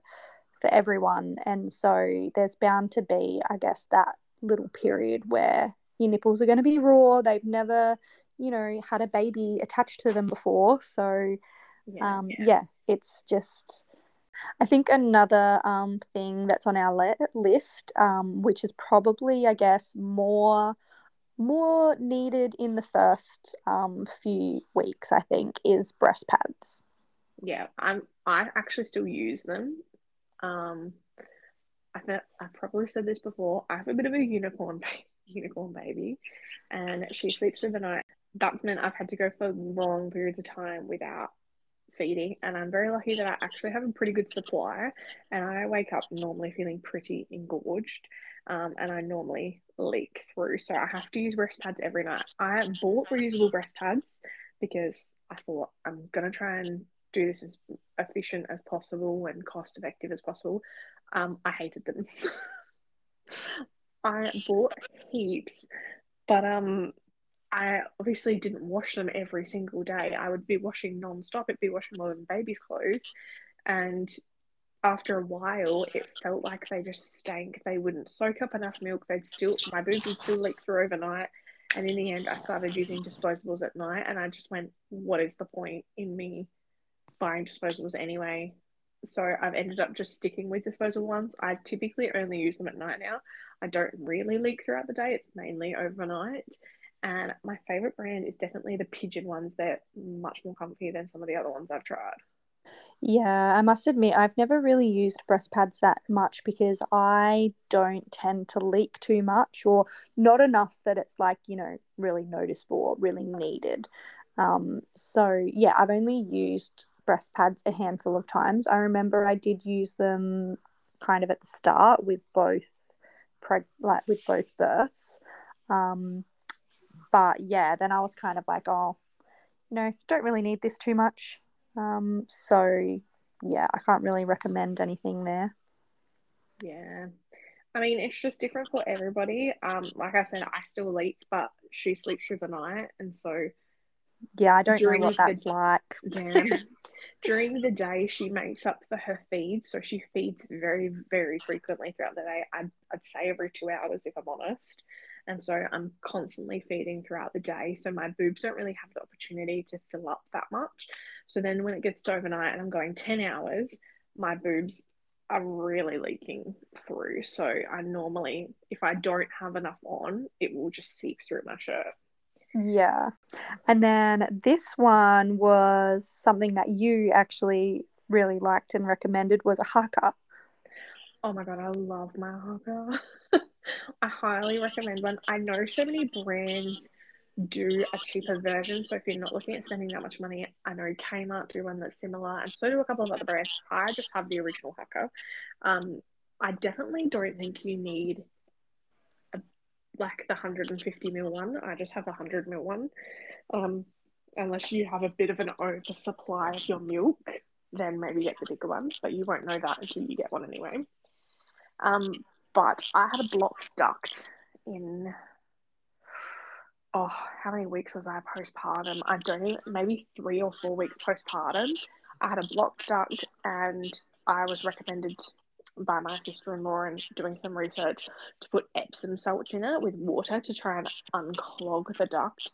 for everyone. And so there's bound to be, I guess, that little period where your nipples are going to be raw. They've never, you know, had a baby attached to them before. So, yeah, um, yeah. yeah it's just. I think another um, thing that's on our le- list, um, which is probably, I guess, more more needed in the first um, few weeks, I think, is breast pads. Yeah, I'm. I actually still use them. Um, I think I probably said this before. I have a bit of a unicorn unicorn baby, and she sleeps through the night. That's meant I've had to go for long periods of time without feeding, and I'm very lucky that I actually have a pretty good supply, and I wake up normally feeling pretty engorged. Um, and I normally leak through, so I have to use breast pads every night. I bought reusable breast pads because I thought I'm gonna try and do this as efficient as possible and cost effective as possible. Um, I hated them. I bought heaps, but um, I obviously didn't wash them every single day. I would be washing non-stop. It'd be washing more than baby's clothes. And after a while, it felt like they just stank. They wouldn't soak up enough milk. They'd still, my boobs would still leak through overnight. And in the end, I started using disposables at night. And I just went, what is the point in me buying disposables anyway? So I've ended up just sticking with disposable ones. I typically only use them at night now. I don't really leak throughout the day. It's mainly overnight. And my favorite brand is definitely the Pigeon ones. They're much more comfy than some of the other ones I've tried. Yeah, I must admit, I've never really used breast pads that much because I don't tend to leak too much or not enough that it's like, you know, really noticeable or really needed. Um, so, yeah, I've only used breast pads a handful of times. I remember I did use them kind of at the start with both preg- like with both births. Um, but yeah, then I was kind of like, oh, you know, don't really need this too much. Um, so yeah, I can't really recommend anything there. Yeah. I mean, it's just different for everybody. Um, like I said, I still leak, but she sleeps through the night, and so yeah, I don't know what that's the, like. yeah, during the day, she makes up for her feed, so she feeds very, very frequently throughout the day. I'd, I'd say every two hours, if I'm honest. And so I'm constantly feeding throughout the day. So my boobs don't really have the opportunity to fill up that much. So then when it gets to overnight and I'm going 10 hours, my boobs are really leaking through. So I normally, if I don't have enough on, it will just seep through my shirt. Yeah. And then this one was something that you actually really liked and recommended was a Haakaa. Oh my god, I love my Haakaa. I highly recommend one. I know so many brands do a cheaper version. So if you're not looking at spending that much money, I know Kmart do one that's similar, and so do a couple of other brands. I just have the original Haakaa. Um, I definitely don't think you need like the 150 mil one. I just have a 100 mil one. Um, unless you have a bit of an oversupply of your milk, then maybe get the bigger one. But you won't know that until you get one anyway. Um, but I had a blocked duct in oh, how many weeks was I postpartum? I don't even, maybe three or four weeks postpartum. I had a blocked duct and I was recommended by my sister in law and doing some research to put Epsom salts in it with water to try and unclog the duct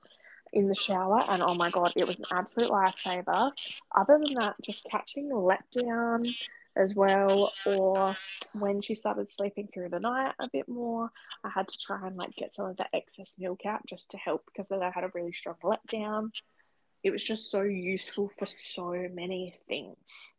in the shower. And oh my God, it was an absolute lifesaver. Other than that, just catching letdown as well or when she started sleeping through the night a bit more i had to try and like get some of the excess milk out just to help because then i had a really strong letdown it was just so useful for so many things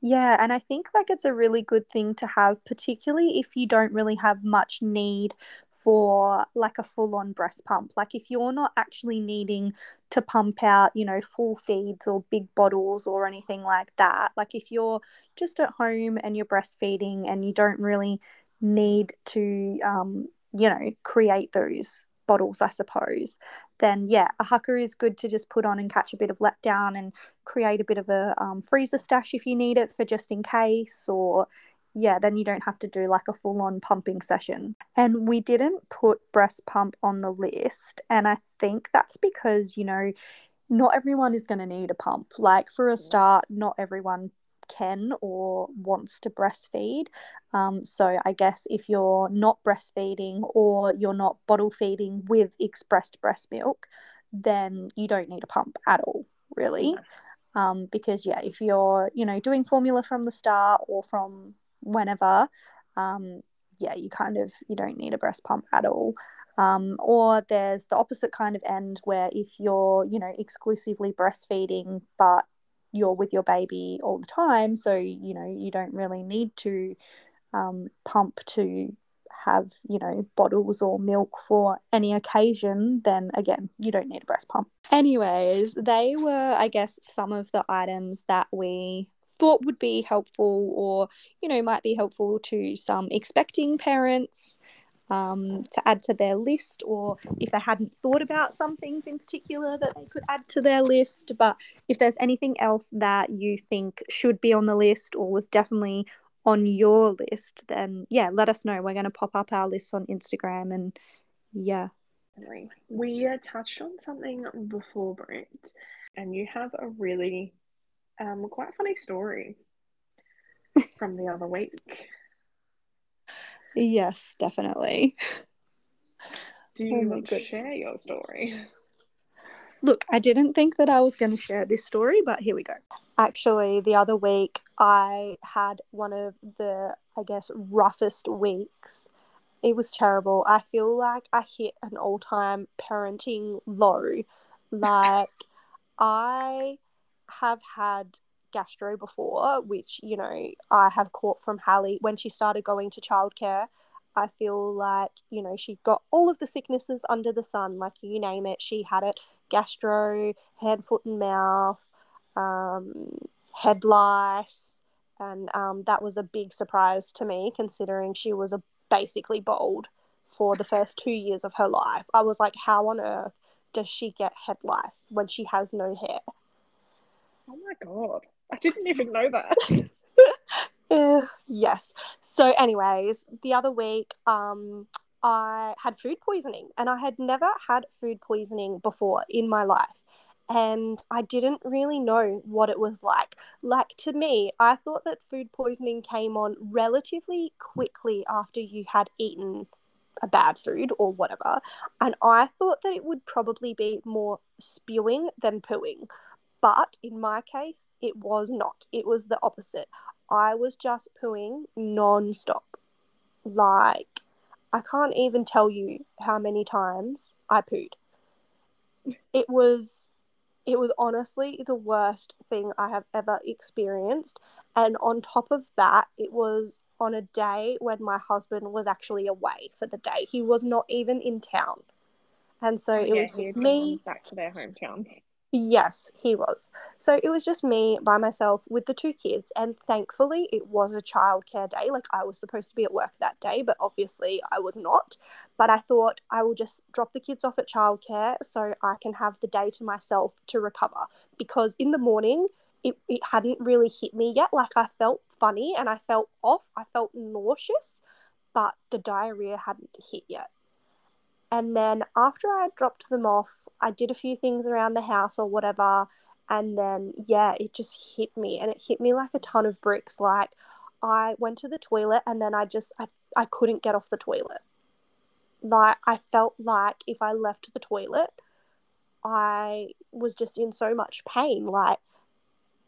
yeah, and I think like it's a really good thing to have, particularly if you don't really have much need for like a full on breast pump. Like if you're not actually needing to pump out, you know, full feeds or big bottles or anything like that. Like if you're just at home and you're breastfeeding and you don't really need to, um, you know, create those bottles, I suppose, then yeah, a Haakaa is good to just put on and catch a bit of letdown and create a bit of a um, freezer stash if you need it for just in case, or yeah, then you don't have to do like a full on pumping session. And we didn't put breast pump on the list. And I think that's because, you know, not everyone is going to need a pump. Like for a start, not everyone can or wants to breastfeed. Um, so I guess if you're not breastfeeding or you're not bottle feeding with expressed breast milk, then you don't need a pump at all, really. Um, because yeah, if you're you know doing formula from the start or from whenever, um, yeah, you kind of you don't need a breast pump at all. Um, or there's the opposite kind of end where if you're you know exclusively breastfeeding but you're with your baby all the time, so you know you don't really need to um, pump to have, you know, bottles or milk for any occasion, then again, you don't need a breast pump. Anyways, they were, I guess, some of the items that we thought would be helpful or, you know, might be helpful to some expecting parents um, to add to their list, or if they hadn't thought about some things in particular that they could add to their list. But if there's anything else that you think should be on the list or was definitely on your list, then yeah, let us know. We're going to pop up our lists on Instagram and yeah. We uh, touched on something before, Britt, and you have a really um, quite funny story from the other week. Yes, definitely. Do oh you oh want to share your story? Look, I didn't think that I was going to share this story, but here we go. Actually, the other week, I had one of the, I guess, roughest weeks. It was terrible. I feel like I hit an all time parenting low. Like, I have had gastro before, which, you know, I have caught from Hallie when she started going to childcare. I feel like, you know, she got all of the sicknesses under the sun, like you name it, she had it gastro, head, foot, and mouth, um, head lice. And um, that was a big surprise to me considering she was a basically bald for the first two years of her life. I was like, how on earth does she get head lice when she has no hair? Oh my god. I didn't even know that. uh, yes. So, anyways, the other week, um, I had food poisoning, and I had never had food poisoning before in my life. And I didn't really know what it was like. Like, to me, I thought that food poisoning came on relatively quickly after you had eaten a bad food or whatever. And I thought that it would probably be more spewing than pooing. But in my case, it was not. It was the opposite. I was just pooing non-stop. Like, I can't even tell you how many times I pooed. It was it was honestly the worst thing I have ever experienced. And on top of that, it was on a day when my husband was actually away for the day. He was not even in town. And so oh, it was just me back to their hometown. Yes, he was. So it was just me by myself with the two kids, and thankfully it was a childcare day. Like I was supposed to be at work that day, but obviously I was not. But I thought I will just drop the kids off at childcare so I can have the day to myself to recover. Because in the morning, it, it hadn't really hit me yet. Like I felt funny and I felt off, I felt nauseous, but the diarrhea hadn't hit yet. And then after I dropped them off, I did a few things around the house or whatever. And then, yeah, it just hit me and it hit me like a ton of bricks. Like, I went to the toilet and then I just, I, I couldn't get off the toilet. Like, I felt like if I left the toilet, I was just in so much pain. Like,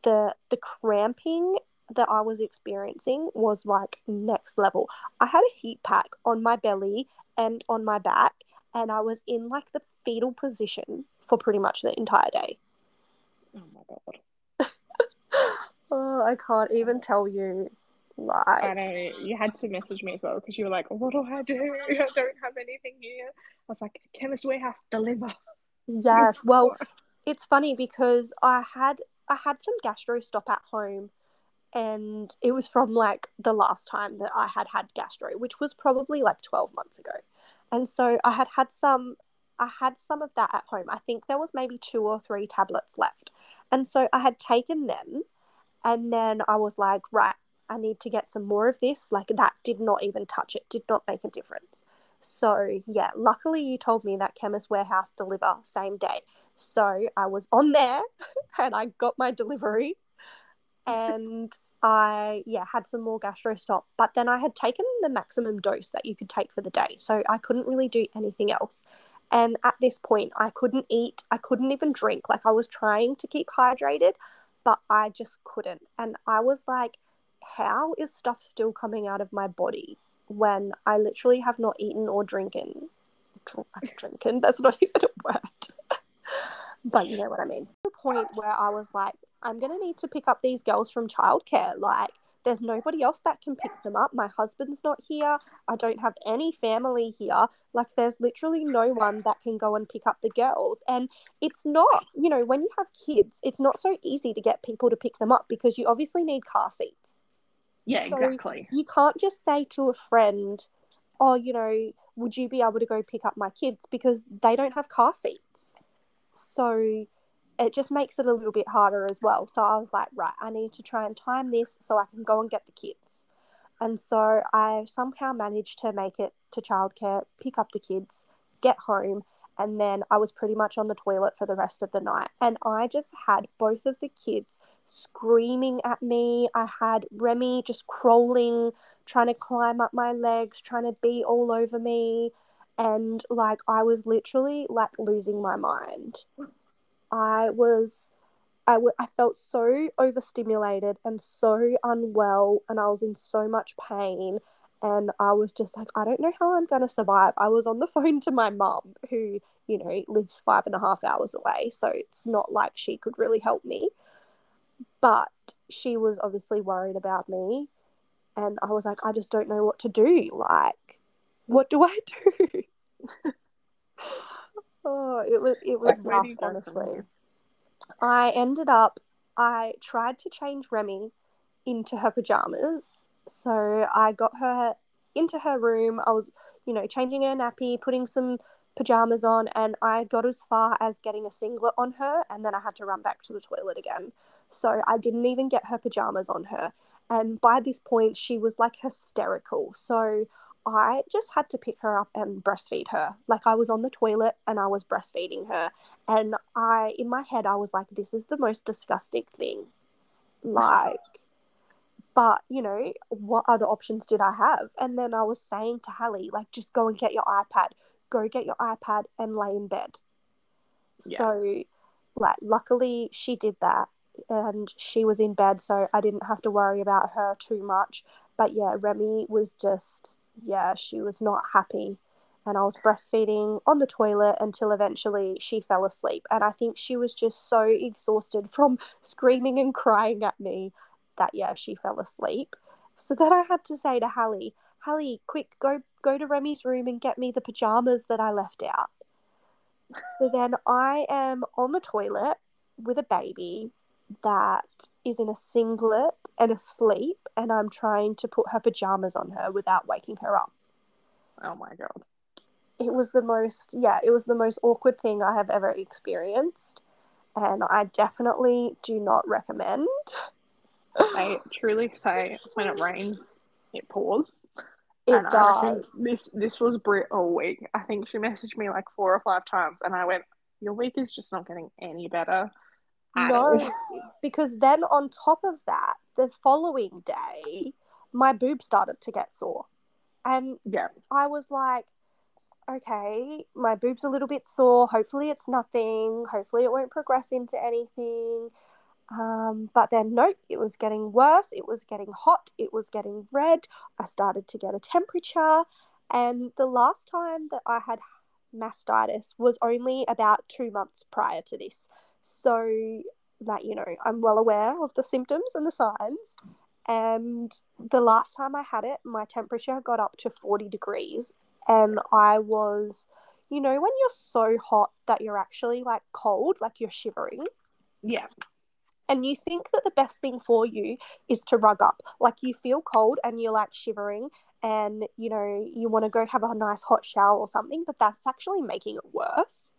the, the cramping that I was experiencing was like next level. I had a heat pack on my belly and on my back, and I was in like the fetal position for pretty much the entire day. Oh my god. oh, I can't even tell you. Like, I know you had to message me as well because you were like, "What do I do? I don't have anything here." I was like, "Chemist Warehouse, deliver." Yes. well, it's funny because I had I had some gastro stop at home and it was from like the last time that I had had gastro, which was probably like 12 months ago. And so I had had some I had some of that at home. I think there was maybe two or three tablets left. And so I had taken them and then I was like, right, I need to get some more of this. Like that did not even touch it, did not make a difference. So yeah, luckily you told me that Chemist Warehouse deliver same day. So I was on there and I got my delivery and I yeah had some more gastro stop, but then I had taken the maximum dose that you could take for the day, so I couldn't really do anything else. And at this point, I couldn't eat, I couldn't even drink. Like I was trying to keep hydrated, but I just couldn't. And I was like, how is stuff still coming out of my body when I literally have not eaten or drinking? Drinking, that's not even a word. but you know what I mean. The point where I was like, I'm going to need to pick up these girls from childcare. Like, there's nobody else that can pick them up. My husband's not here. I don't have any family here. Like, there's literally no one that can go and pick up the girls. And it's not, you know, when you have kids, it's not so easy to get people to pick them up because you obviously need car seats. Yeah, So, exactly. You can't just say to a friend, oh, you know, would you be able to go pick up my kids? Because they don't have car seats. So it just makes it a little bit harder as well. So I was like, right, I need to try and time this so I can go and get the kids. And so I somehow managed to make it to childcare, pick up the kids, get home, and then I was pretty much on the toilet for the rest of the night. And I just had both of the kids screaming at me. I had Remy just crawling, trying to climb up my legs, trying to be all over me. And like, I was literally like losing my mind. I was, I, w- I felt so overstimulated and so unwell, and I was in so much pain. And I was just like, I don't know how I'm going to survive. I was on the phone to my mum, who, you know, lives five and a half hours away. So it's not like she could really help me. But she was obviously worried about me. And I was like, I just don't know what to do. Like, what do I do? Oh, it was it was Like, rough, you go from honestly. I ended up I tried to change Remy into her pajamas. So I got her into her room. I was, you know, changing her nappy, putting some pajamas on, and I got as far as getting a singlet on her, and then I had to run back to the toilet again. So I didn't even get her pajamas on her. And by this point, she was like hysterical. So I just had to pick her up and breastfeed her. Like I was on the toilet and I was breastfeeding her. And I, in my head, I was like, this is the most disgusting thing. Like, but you know, what other options did I have? And then I was saying to Hallie, like, just go and get your iPad. Go get your iPad and lay in bed. Yeah. So, like, luckily she did that and she was in bed, so I didn't have to worry about her too much. But yeah, Remy was just, yeah, she was not happy. And I was breastfeeding on the toilet until eventually she fell asleep. And I think she was just so exhausted from screaming and crying at me that, yeah, she fell asleep. So then I had to say to Hallie, Hallie, quick, go go to Remy's room and get me the pajamas that I left out. So then I am on the toilet with a baby that is in a singlet and asleep, and I'm trying to put her pajamas on her without waking her up. Oh my god. It was the most, yeah, it was the most awkward thing I have ever experienced, and I definitely do not recommend. I truly say when it rains, it pours. It And does. This this was Britt all week. I think she messaged me like four or five times, and I went, "Your week is just not getting any better." At all." No, because then on top of that, the following day, my boob started to get sore. And Yeah. I was like, okay, my boob's a little bit sore. Hopefully, it's nothing. Hopefully, it won't progress into anything. Um, but then, nope, it was getting worse. It was getting hot. It was getting red. I started to get a temperature. And the last time that I had mastitis was only about two months prior to this. So, that, you know, I'm well aware of the symptoms and the signs. And the last time I had it, my temperature got up to 40 degrees. And I was, you know, when you're so hot that you're actually like cold, like you're shivering, Yeah. And you think that the best thing for you is to rug up. Like you feel cold and you're like shivering, and you know, you want to go have a nice hot shower or something, but that's actually making it worse.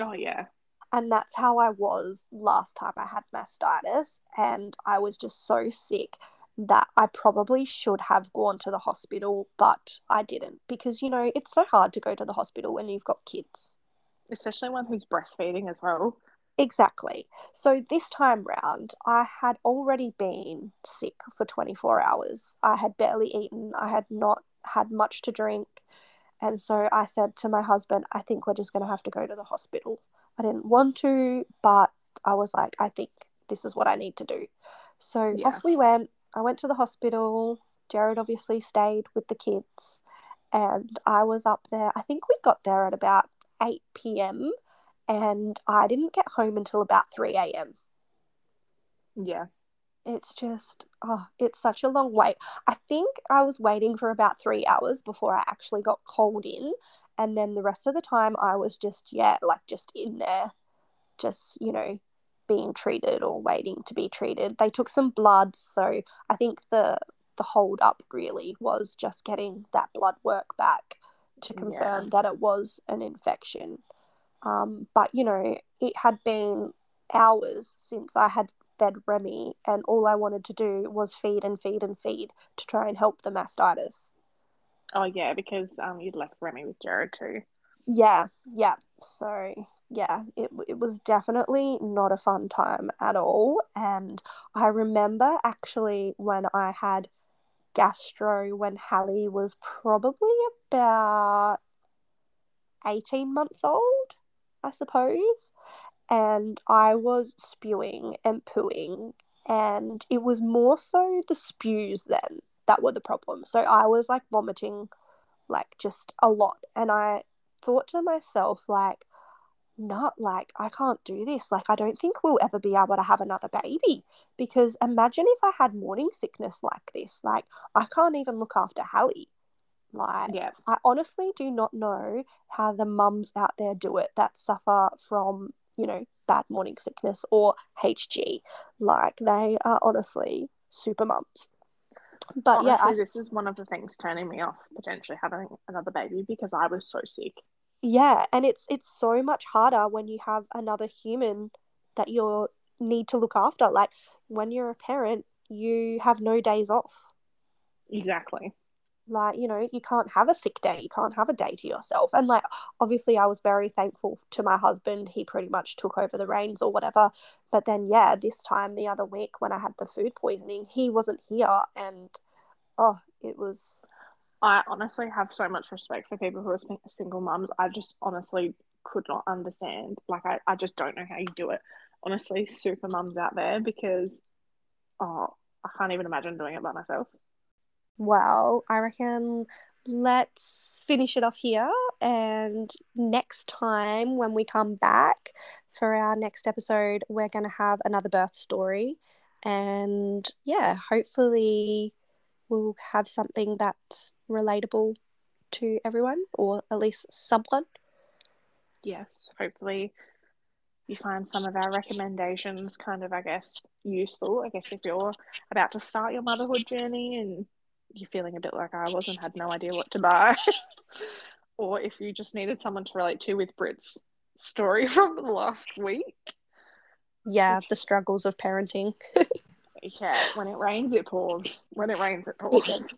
Oh yeah. And that's how I was last time I had mastitis. And I was just so sick that I probably should have gone to the hospital, but I didn't because, you know, it's so hard to go to the hospital when you've got kids. Especially one who's breastfeeding as well. Exactly. So this time round, I had already been sick for 24 hours. I had barely eaten, I had not had much to drink. And so I said to my husband, I think we're just going to have to go to the hospital. I didn't want to, but I was like, I think this is what I need to do. So Yeah. off we went. I went to the hospital. Jared obviously stayed with the kids. And I was up there. I think we got there at about 8 p.m. And I didn't get home until about 3 a.m. Yeah. it's just oh it's such a long wait i think i was waiting for about three hours before i actually got called in and then the rest of the time i was just yeah like just in there just you know being treated or waiting to be treated they took some blood so i think the the hold up really was just getting that blood work back to confirm Yeah. that it was an infection um, but you know it had been hours since i had fed remy and all i wanted to do was feed and feed and feed to try and help the mastitis Oh yeah, because um you'd left Remy with Jared too. Yeah, yeah. So yeah, it it was definitely not a fun time at all. And I remember actually when I had gastro when Hallie was probably about 18 months old, I suppose. And I was spewing and pooing, and it was more so the spews then that were the problem. So I was like vomiting like just a lot. And I thought to myself, like, not like I can't do this. Like, I don't think we'll ever be able to have another baby. Because imagine if I had morning sickness like this. Like, I can't even look after Hallie. Like, Yeah. I honestly do not know how the mums out there do it that suffer from, you know, bad morning sickness or HG. Like, they are honestly super mums. But yeah, I this is one of the things turning me off potentially having another baby because I was so sick. Yeah, and it's it's so much harder when you have another human that you need to look after. Like when you're a parent, you have no days off. Exactly. Like, you know, you can't have a sick day. You can't have a day to yourself. And like obviously I was very thankful to my husband. He pretty much took over the reins or whatever. But then yeah, this time the other week when I had the food poisoning, he wasn't here and oh, it was I honestly have so much respect for people who are single mums. I just honestly could not understand. Like, I, I just don't know how you do it. Honestly, super mums out there because, oh, I can't even imagine doing it by myself. Well, I reckon let's finish it off here. And next time, when we come back for our next episode, we're going to have another birth story. And yeah, hopefully, we'll have something that's relatable to everyone, or at least someone. Yes, hopefully you find some of our recommendations kind of, I guess, useful. I guess if you're about to start your motherhood journey and you're feeling a bit like I was and had no idea what to buy, or if you just needed someone to relate to with Britt's story from last week. Yeah, the struggles of parenting. Yeah, when it rains, it pours. When it rains, it pours.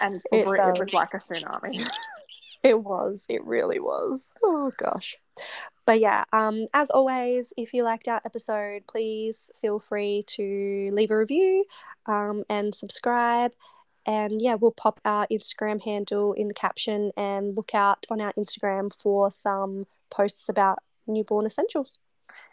and for It Britt, it was like a tsunami. It was. It really was. Oh gosh. But yeah, um, as always, if you liked our episode, please feel free to leave a review um, and subscribe. And yeah, we'll pop our Instagram handle in the caption and look out on our Instagram for some posts about newborn essentials.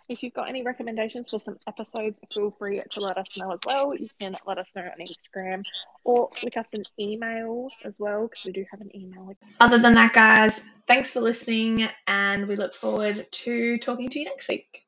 If you've got any recommendations for some episodes, feel free to let us know as well. You can let us know on Instagram or flick us an email as well because we do have an email. Other than that, guys, thanks for listening, and we look forward to talking to you next week.